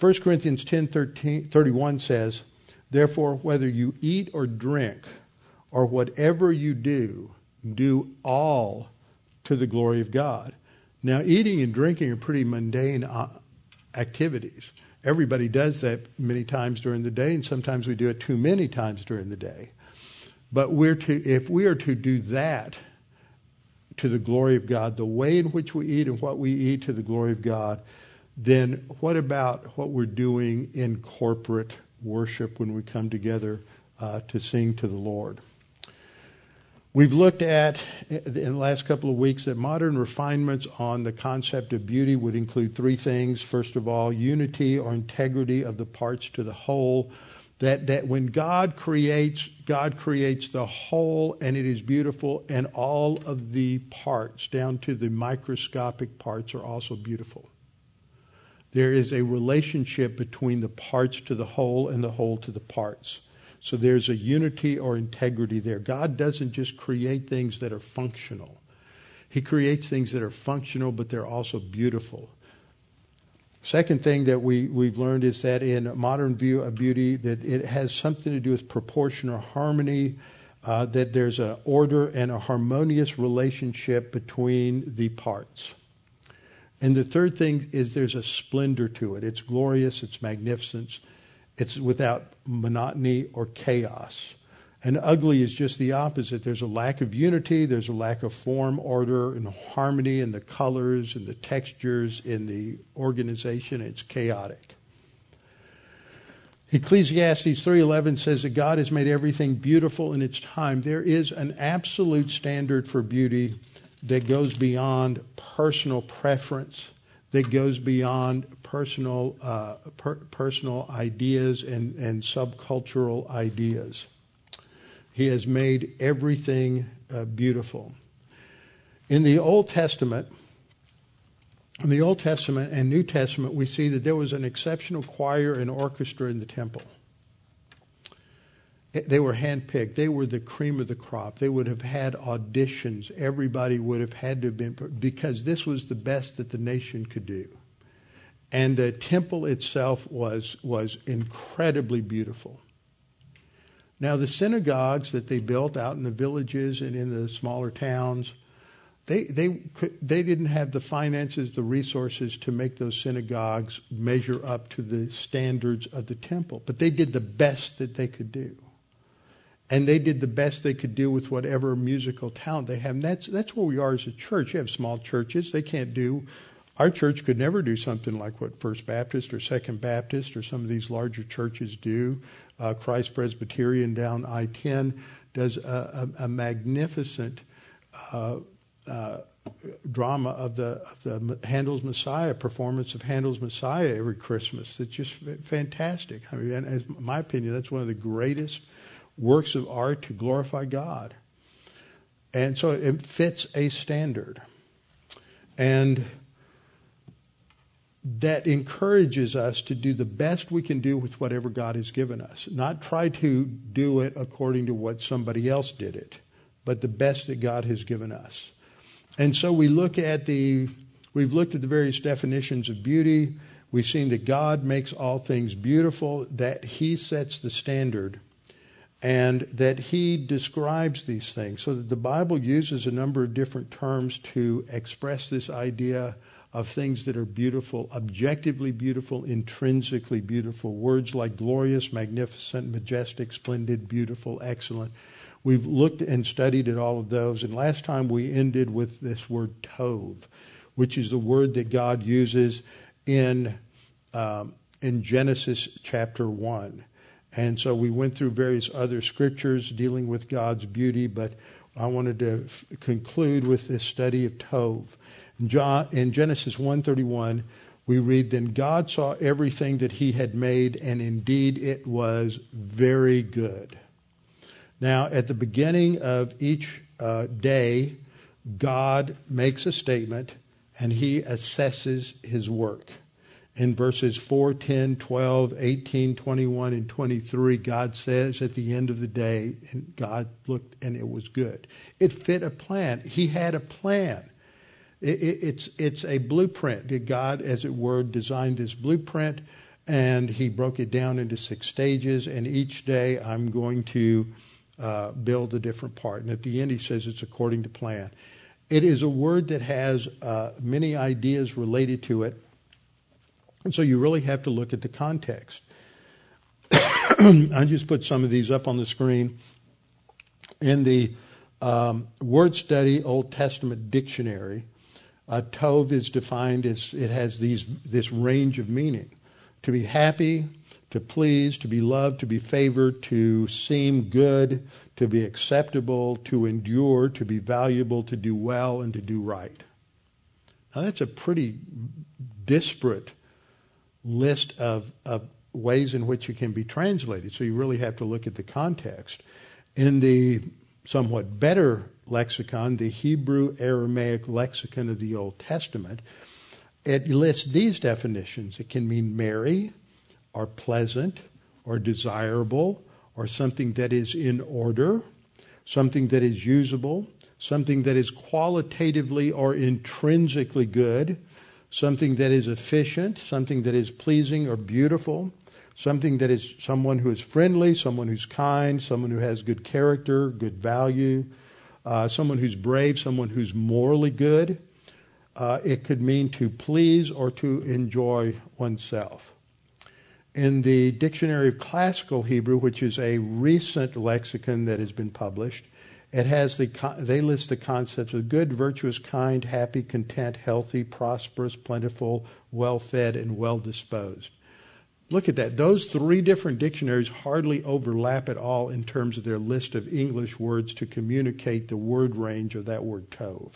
1 Corinthians 10 13, 31 says, Therefore, whether you eat or drink, or whatever you do, do all to the glory of God. Now, eating and drinking are pretty mundane uh, activities. Everybody does that many times during the day, and sometimes we do it too many times during the day. But we're to, if we are to do that to the glory of God, the way in which we eat and what we eat to the glory of God, then what about what we're doing in corporate worship when we come together uh, to sing to the Lord? We've looked at, in the last couple of weeks, that modern refinements on the concept of beauty would include three things. First of all, unity or integrity of the parts to the whole. That, that when God creates, God creates the whole and it is beautiful, and all of the parts, down to the microscopic parts, are also beautiful. There is a relationship between the parts to the whole and the whole to the parts. So there's a unity or integrity there. God doesn't just create things that are functional, He creates things that are functional, but they're also beautiful. Second thing that we, we've learned is that in a modern view of beauty, that it has something to do with proportion or harmony, uh, that there's an order and a harmonious relationship between the parts. And the third thing is there's a splendor to it. It's glorious, it's magnificent, it's without monotony or chaos. And ugly is just the opposite. There's a lack of unity, there's a lack of form, order, and harmony in the colors and the textures in the organization. It's chaotic. Ecclesiastes 3:11 says that God has made everything beautiful in its time. There is an absolute standard for beauty that goes beyond personal preference that goes beyond personal uh, per- personal ideas and, and subcultural ideas. He has made everything uh, beautiful. In the Old Testament, in the Old Testament and New Testament, we see that there was an exceptional choir and orchestra in the temple. They were handpicked. They were the cream of the crop. They would have had auditions. Everybody would have had to have been, because this was the best that the nation could do. And the temple itself was, was incredibly beautiful. Now, the synagogues that they built out in the villages and in the smaller towns, they, they, could, they didn't have the finances, the resources to make those synagogues measure up to the standards of the temple. But they did the best that they could do and they did the best they could do with whatever musical talent they have. And that's that's where we are as a church. You have small churches; they can't do. Our church could never do something like what First Baptist or Second Baptist or some of these larger churches do. Uh, Christ Presbyterian down I-10 does a, a, a magnificent uh, uh, drama of the of the Handel's Messiah performance of Handel's Messiah every Christmas. It's just fantastic. I mean, in my opinion, that's one of the greatest works of art to glorify God. And so it fits a standard. And that encourages us to do the best we can do with whatever God has given us, not try to do it according to what somebody else did it, but the best that God has given us. And so we look at the, we've looked at the various definitions of beauty. We've seen that God makes all things beautiful, that He sets the standard, and that He describes these things. So that the Bible uses a number of different terms to express this idea of things that are beautiful, objectively beautiful, intrinsically beautiful. Words like glorious, magnificent, majestic, splendid, beautiful, excellent. We've looked and studied at all of those, and last time we ended with this word tov, which is the word that God uses in um, in Genesis chapter one. And so we went through various other scriptures dealing with God's beauty, but I wanted to f- conclude with this study of tov. In, Genesis 1:31, we read, "Then God saw everything that He had made, and indeed it was very good." Now, at the beginning of each uh, day, God makes a statement, and He assesses His work. In verses 4, 10, 12, 18, 21, and 23, God says at the end of the day, and God looked and it was good. It fit a plan. He had a plan. It, it, it's, it's a blueprint. God, as it were, designed this blueprint and he broke it down into six stages. And each day I'm going to uh, build a different part. And at the end, he says it's according to plan. It is a word that has uh, many ideas related to it. And so you really have to look at the context. I just put some of these up on the screen. In the um, Word Study Old Testament Dictionary, uh, tov is defined as it has these this range of meaning: to be happy, to please, to be loved, to be favored, to seem good, to be acceptable, to endure, to be valuable, to do well, and to do right. Now that's a pretty disparate list of, of ways in which it can be translated. So you really have to look at the context. In the somewhat better lexicon, the Hebrew Aramaic lexicon of the Old Testament, it lists these definitions. It can mean merry, or pleasant, or desirable, or something that is in order, something that is usable, something that is qualitatively or intrinsically good, something that is efficient, something that is pleasing or beautiful, something that is someone who is friendly, someone who's kind, someone who has good character, good value, uh, someone who's brave, someone who's morally good. Uh, it could mean to please or to enjoy oneself. In the Dictionary of Classical Hebrew, which is a recent lexicon that has been published, it has the they list the concepts of good, virtuous, kind, happy, content, healthy, prosperous, plentiful, well-fed, and well-disposed. Look at that. Those three different dictionaries hardly overlap at all in terms of their list of English words to communicate the word range of that word tov.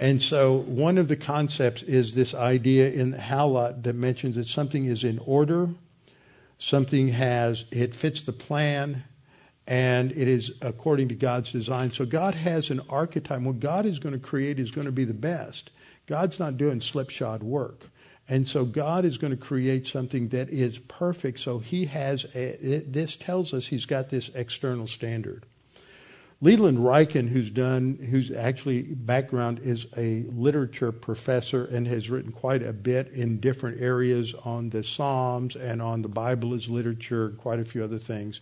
And so one of the concepts is this idea in Halot that mentions that something is in order, something has, it fits the plan, and it is according to God's design. So God has an archetype. What God is going to create is going to be the best. God's not doing slipshod work. And so God is going to create something that is perfect. So he has, a, it, this tells us he's got this external standard. Leland Ryken, who's done, whose actually background is a literature professor and has written quite a bit in different areas on the Psalms and on the Bible as literature, quite a few other things.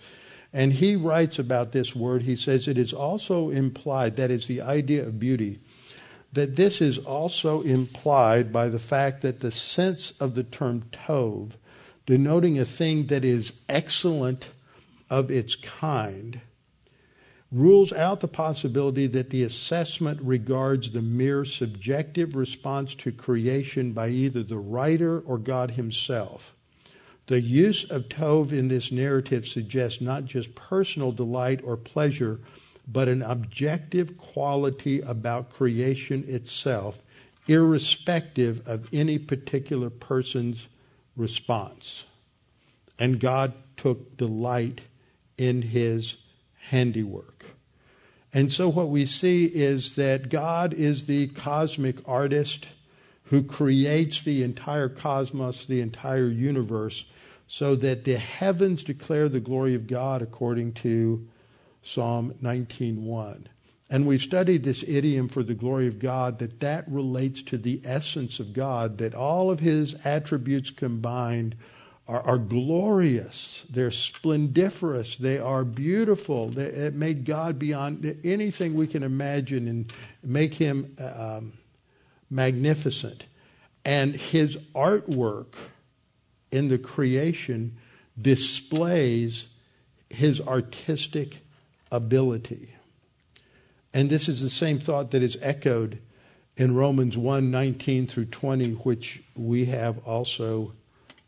And he writes about this word. He says it is also implied, that is the idea of beauty, that this is also implied by the fact that the sense of the term tov, denoting a thing that is excellent of its kind, rules out the possibility that the assessment regards the mere subjective response to creation by either the writer or God Himself. The use of Tov in this narrative suggests not just personal delight or pleasure, but an objective quality about creation itself, irrespective of any particular person's response. And God took delight in his handiwork. And so what we see is that God is the cosmic artist who creates the entire cosmos, the entire universe, so that the heavens declare the glory of God according to Psalm 19:1. And we've studied this idiom for the glory of God that that relates to the essence of God, that all of his attributes combined are, are glorious, they're splendiferous, they are beautiful. They, it made God beyond anything we can imagine and make him um, magnificent. And his artwork in the creation displays his artistic ability. And this is the same thought that is echoed in Romans 1 19 through 20, which we have also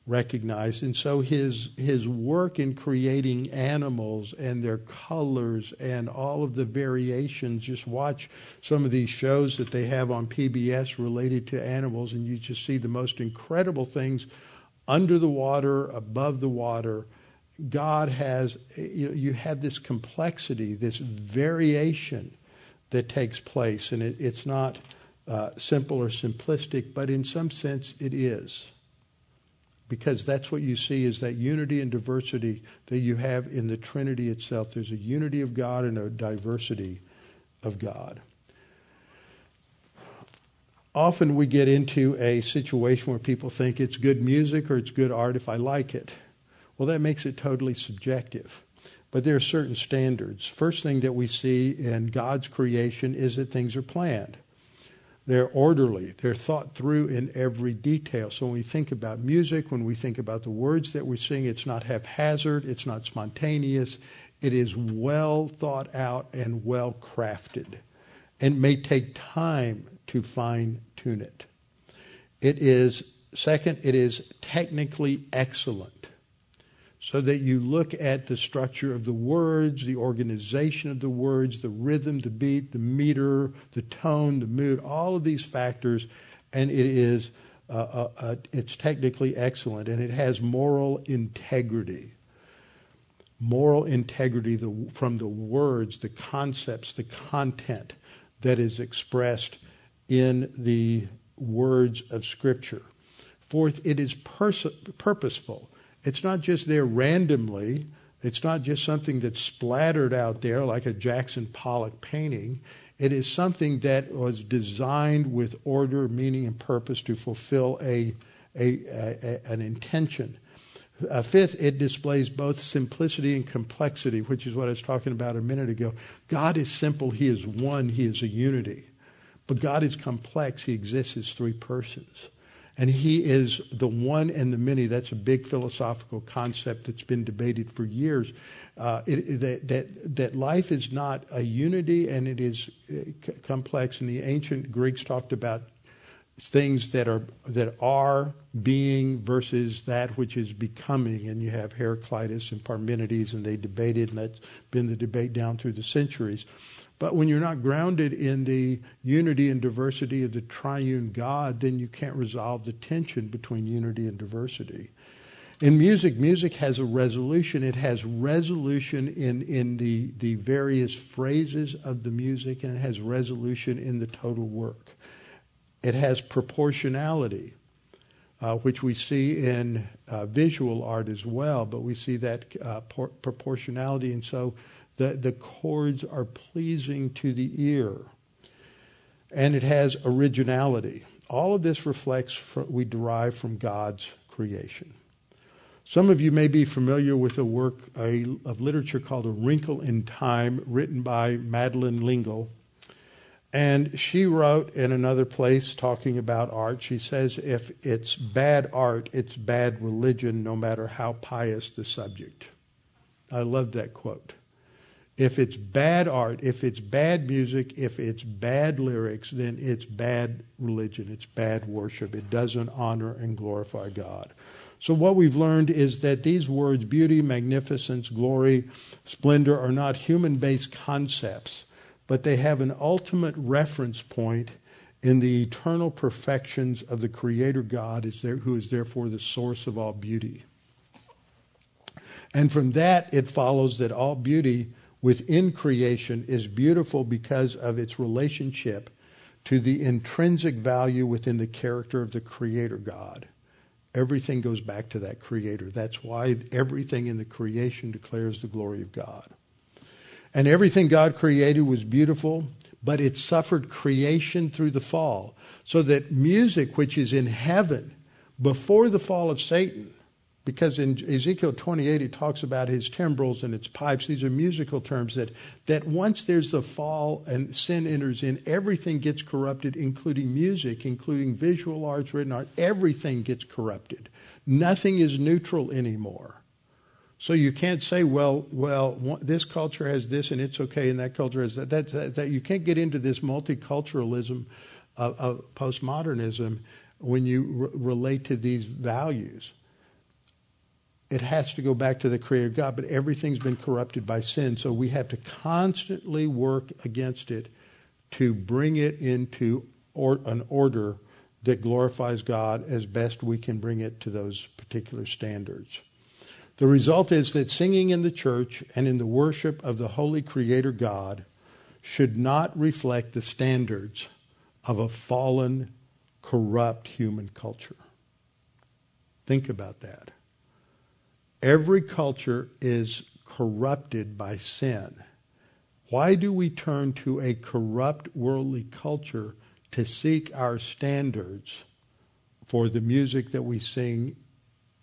recognized. And so his, his work in creating animals and their colors and all of the variations, just watch some of these shows that they have on PBS related to animals, and you just see the most incredible things under the water, above the water. God has, you, know, you have this complexity, this variation that takes place, and it, it's not uh, simple or simplistic, but in some sense it is because that's what you see is that unity and diversity that you have in the Trinity itself. There's a unity of God and a diversity of God. Often we get into a situation where people think it's good music or it's good art if I like it. Well, that makes it totally subjective. But there are certain standards. First thing that we see in God's creation is that things are planned. They're orderly. They're thought through in every detail. So when we think about music, when we think about the words that we sing, it's not haphazard, it's not spontaneous. It is well thought out and well crafted and may take time to fine tune it. It is, second, it is technically excellent so that you look at the structure of the words, the organization of the words, the rhythm, the beat, the meter, the tone, the mood, all of these factors, and it is uh, uh, uh, it's technically excellent, and it has moral integrity. Moral integrity the, from the words, the concepts, the content that is expressed in the words of Scripture. Fourth, it is pers- purposeful. It's not just there randomly. It's not just something that's splattered out there like a Jackson Pollock painting. It is something that was designed with order, meaning, and purpose to fulfill a, a, a an intention. Uh, fifth, it displays both simplicity and complexity, which is what I was talking about a minute ago. God is simple, He is one, He is a unity. But God is complex, He exists as three persons. And he is the one and the many. That's a big philosophical concept that's been debated for years. Uh, it, that, that, that life is not a unity and it is uh, c- complex. And the ancient Greeks talked about things that are that are being versus that which is becoming and you have heraclitus and parmenides and they debated and that's been the debate down through the centuries but when you're not grounded in the unity and diversity of the triune God, then you can't resolve the tension between unity and diversity. In music, music has a resolution. It has resolution in, in the, the various phrases of the music, and it has resolution in the total work. It has proportionality, uh, which we see in uh, visual art as well, but we see that uh, por- proportionality. And so the, the chords are pleasing to the ear. And it has originality. All of this reflects, we derive from God's creation. Some of you may be familiar with a work a, of literature called A Wrinkle in Time, written by Madeleine L'Engle. And she wrote in another place talking about art, she says, if it's bad art, it's bad religion, no matter how pious the subject. I love that quote. If it's bad art, if it's bad music, if it's bad lyrics, then it's bad religion, it's bad worship. It doesn't honor and glorify God. So, what we've learned is that these words, beauty, magnificence, glory, splendor, are not human based concepts, but they have an ultimate reference point in the eternal perfections of the Creator God, who is therefore the source of all beauty. And from that, it follows that all beauty within creation is beautiful because of its relationship to the intrinsic value within the character of the Creator God. Everything goes back to that Creator. That's why everything in the creation declares the glory of God. And everything God created was beautiful, but it suffered creation through the fall. So that music, which is in heaven before the fall of Satan, because in Ezekiel 28 it talks about his timbrels and its pipes. These are musical terms that, that once there's the fall and sin enters in, everything gets corrupted, including music, including visual arts, written art. Everything gets corrupted. Nothing is neutral anymore. So you can't say, well, well, this culture has this and it's okay, and that culture has that. That, that, that you can't get into this multiculturalism of, of postmodernism when you relate to these values it has to go back to the creator God, but everything's been corrupted by sin. So we have to constantly work against it to bring it into or, an order that glorifies God as best we can bring it to those particular standards. The result is that singing in the church and in the worship of the holy creator God should not reflect the standards of a fallen, corrupt human culture. Think about that. Every culture is corrupted by sin. Why do we turn to a corrupt worldly culture to seek our standards for the music that we sing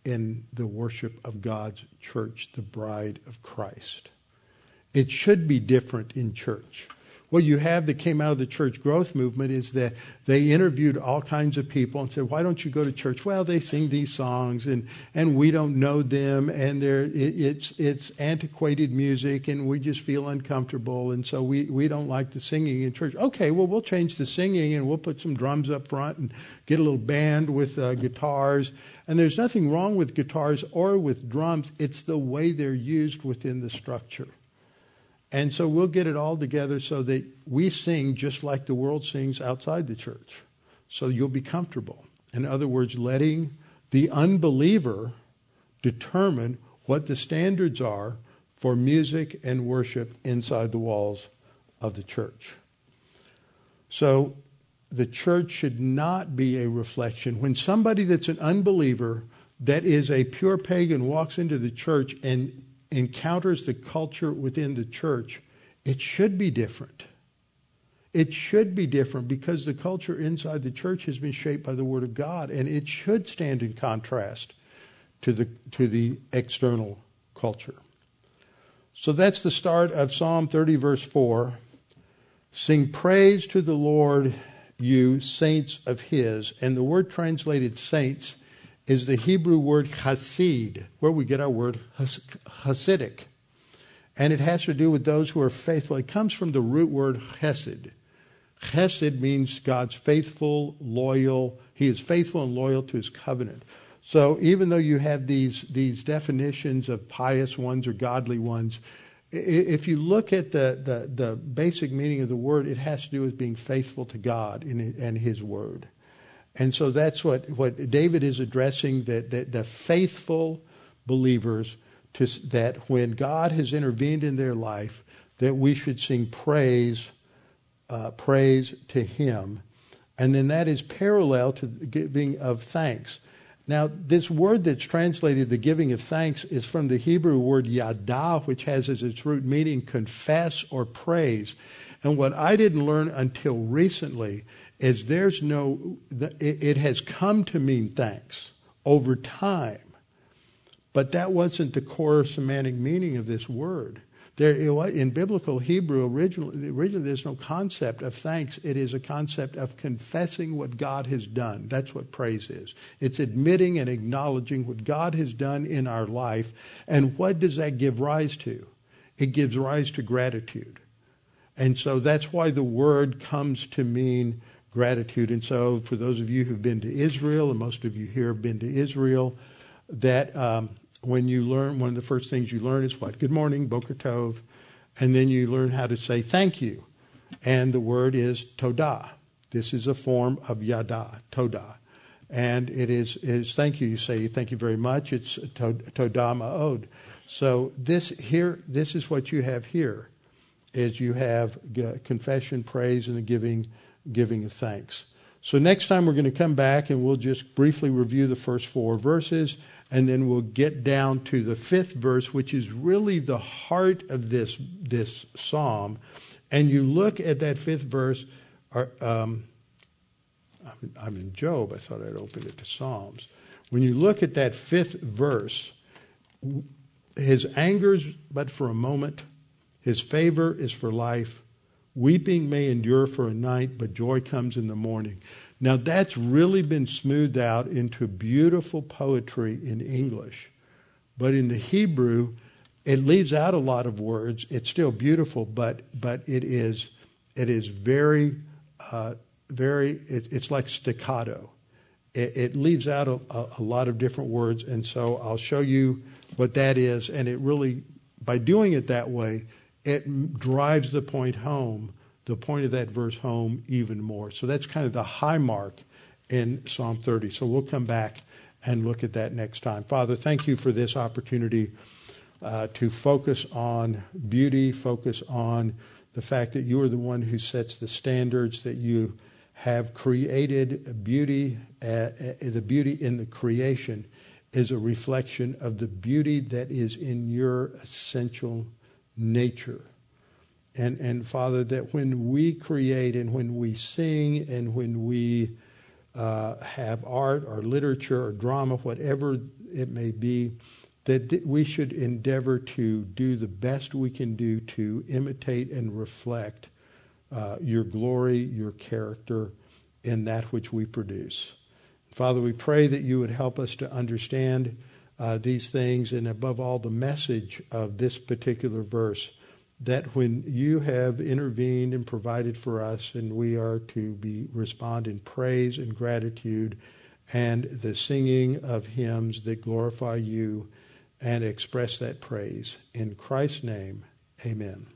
in the worship of God's church, the bride of Christ? It should be different in church what you have that came out of the church growth movement is that they interviewed all kinds of people and said, "Why don't you go to church?" Well, they sing these songs and and we don't know them and they're it, it's it's antiquated music and we just feel uncomfortable and so we we don't like the singing in church. Okay, well we'll change the singing and we'll put some drums up front and get a little band with uh, guitars. And there's nothing wrong with guitars or with drums. It's the way they're used within the structure. And so we'll get it all together so that we sing just like the world sings outside the church. So you'll be comfortable. In other words, letting the unbeliever determine what the standards are for music and worship inside the walls of the church. So the church should not be a reflection. When somebody that's an unbeliever, that is a pure pagan, walks into the church and encounters the culture within the church, it should be different. It should be different because the culture inside the church has been shaped by the Word of God, and it should stand in contrast to the, to the external culture. So that's the start of Psalm 30, verse 4. Sing praise to the Lord, you saints of His. And the word translated saints is the Hebrew word hasid, where we get our word hasidic. And it has to do with those who are faithful. It comes from the root word chesed. Chesed means God's faithful, loyal. He is faithful and loyal to his covenant. So even though you have these, these definitions of pious ones or godly ones, if you look at the, the, the basic meaning of the word, it has to do with being faithful to God and his word. And so that's what, what David is addressing that, that the faithful believers to, that when God has intervened in their life, that we should sing praise, uh, praise to Him. And then that is parallel to the giving of thanks. Now, this word that's translated the giving of thanks is from the Hebrew word yada, which has as its root meaning confess or praise. And what I didn't learn until recently is there's no, it has come to mean thanks over time. But that wasn't the core semantic meaning of this word. There, in biblical Hebrew, originally, originally, there's no concept of thanks. It is a concept of confessing what God has done. That's what praise is. It's admitting and acknowledging what God has done in our life. And what does that give rise to? It gives rise to gratitude. And so that's why the word comes to mean gratitude. And so, for those of you who've been to Israel, and most of you here have been to Israel, that um, when you learn, one of the first things you learn is what? Good morning, Boker Tov. And then you learn how to say thank you. And the word is todah. This is a form of yada, todah. And it is, is thank you. You say thank you very much. It's todah ma'od. So this here, this is what you have here, is you have confession, praise, and the giving giving of thanks. So next time we're going to come back and we'll just briefly review the first four verses and then we'll get down to the fifth verse, which is really the heart of this, this psalm. And you look at that fifth verse, um, I'm, in Job. I thought I'd open it to Psalms. When you look at that fifth verse, his anger's but for a moment, his favor is for life. Weeping may endure for a night, but joy comes in the morning. Now, that's really been smoothed out into beautiful poetry in English. But in the Hebrew, it leaves out a lot of words. It's still beautiful, but, but it, is, it is very, uh, very, it, it's like staccato. It, it leaves out a, a, lot of different words, and so I'll show you what that is. And it really, by doing it that way, it drives the point home, the point of that verse home even more. So that's kind of the high mark in Psalm 30. So we'll come back and look at that next time. Father, thank you for this opportunity uh, to focus on beauty, focus on the fact that you are the one who sets the standards, that you have created beauty, uh, uh, the beauty in the creation is a reflection of the beauty that is in your essential nature. And, and Father, that when we create and when we sing and when we uh, have art or literature or drama, whatever it may be, that th- we should endeavor to do the best we can do to imitate and reflect uh, your glory, your character in that which we produce. Father, we pray that you would help us to understand uh, these things and above all the message of this particular verse that when you have intervened and provided for us and we are to be respond in praise and gratitude and the singing of hymns that glorify you and express that praise. In Christ's name amen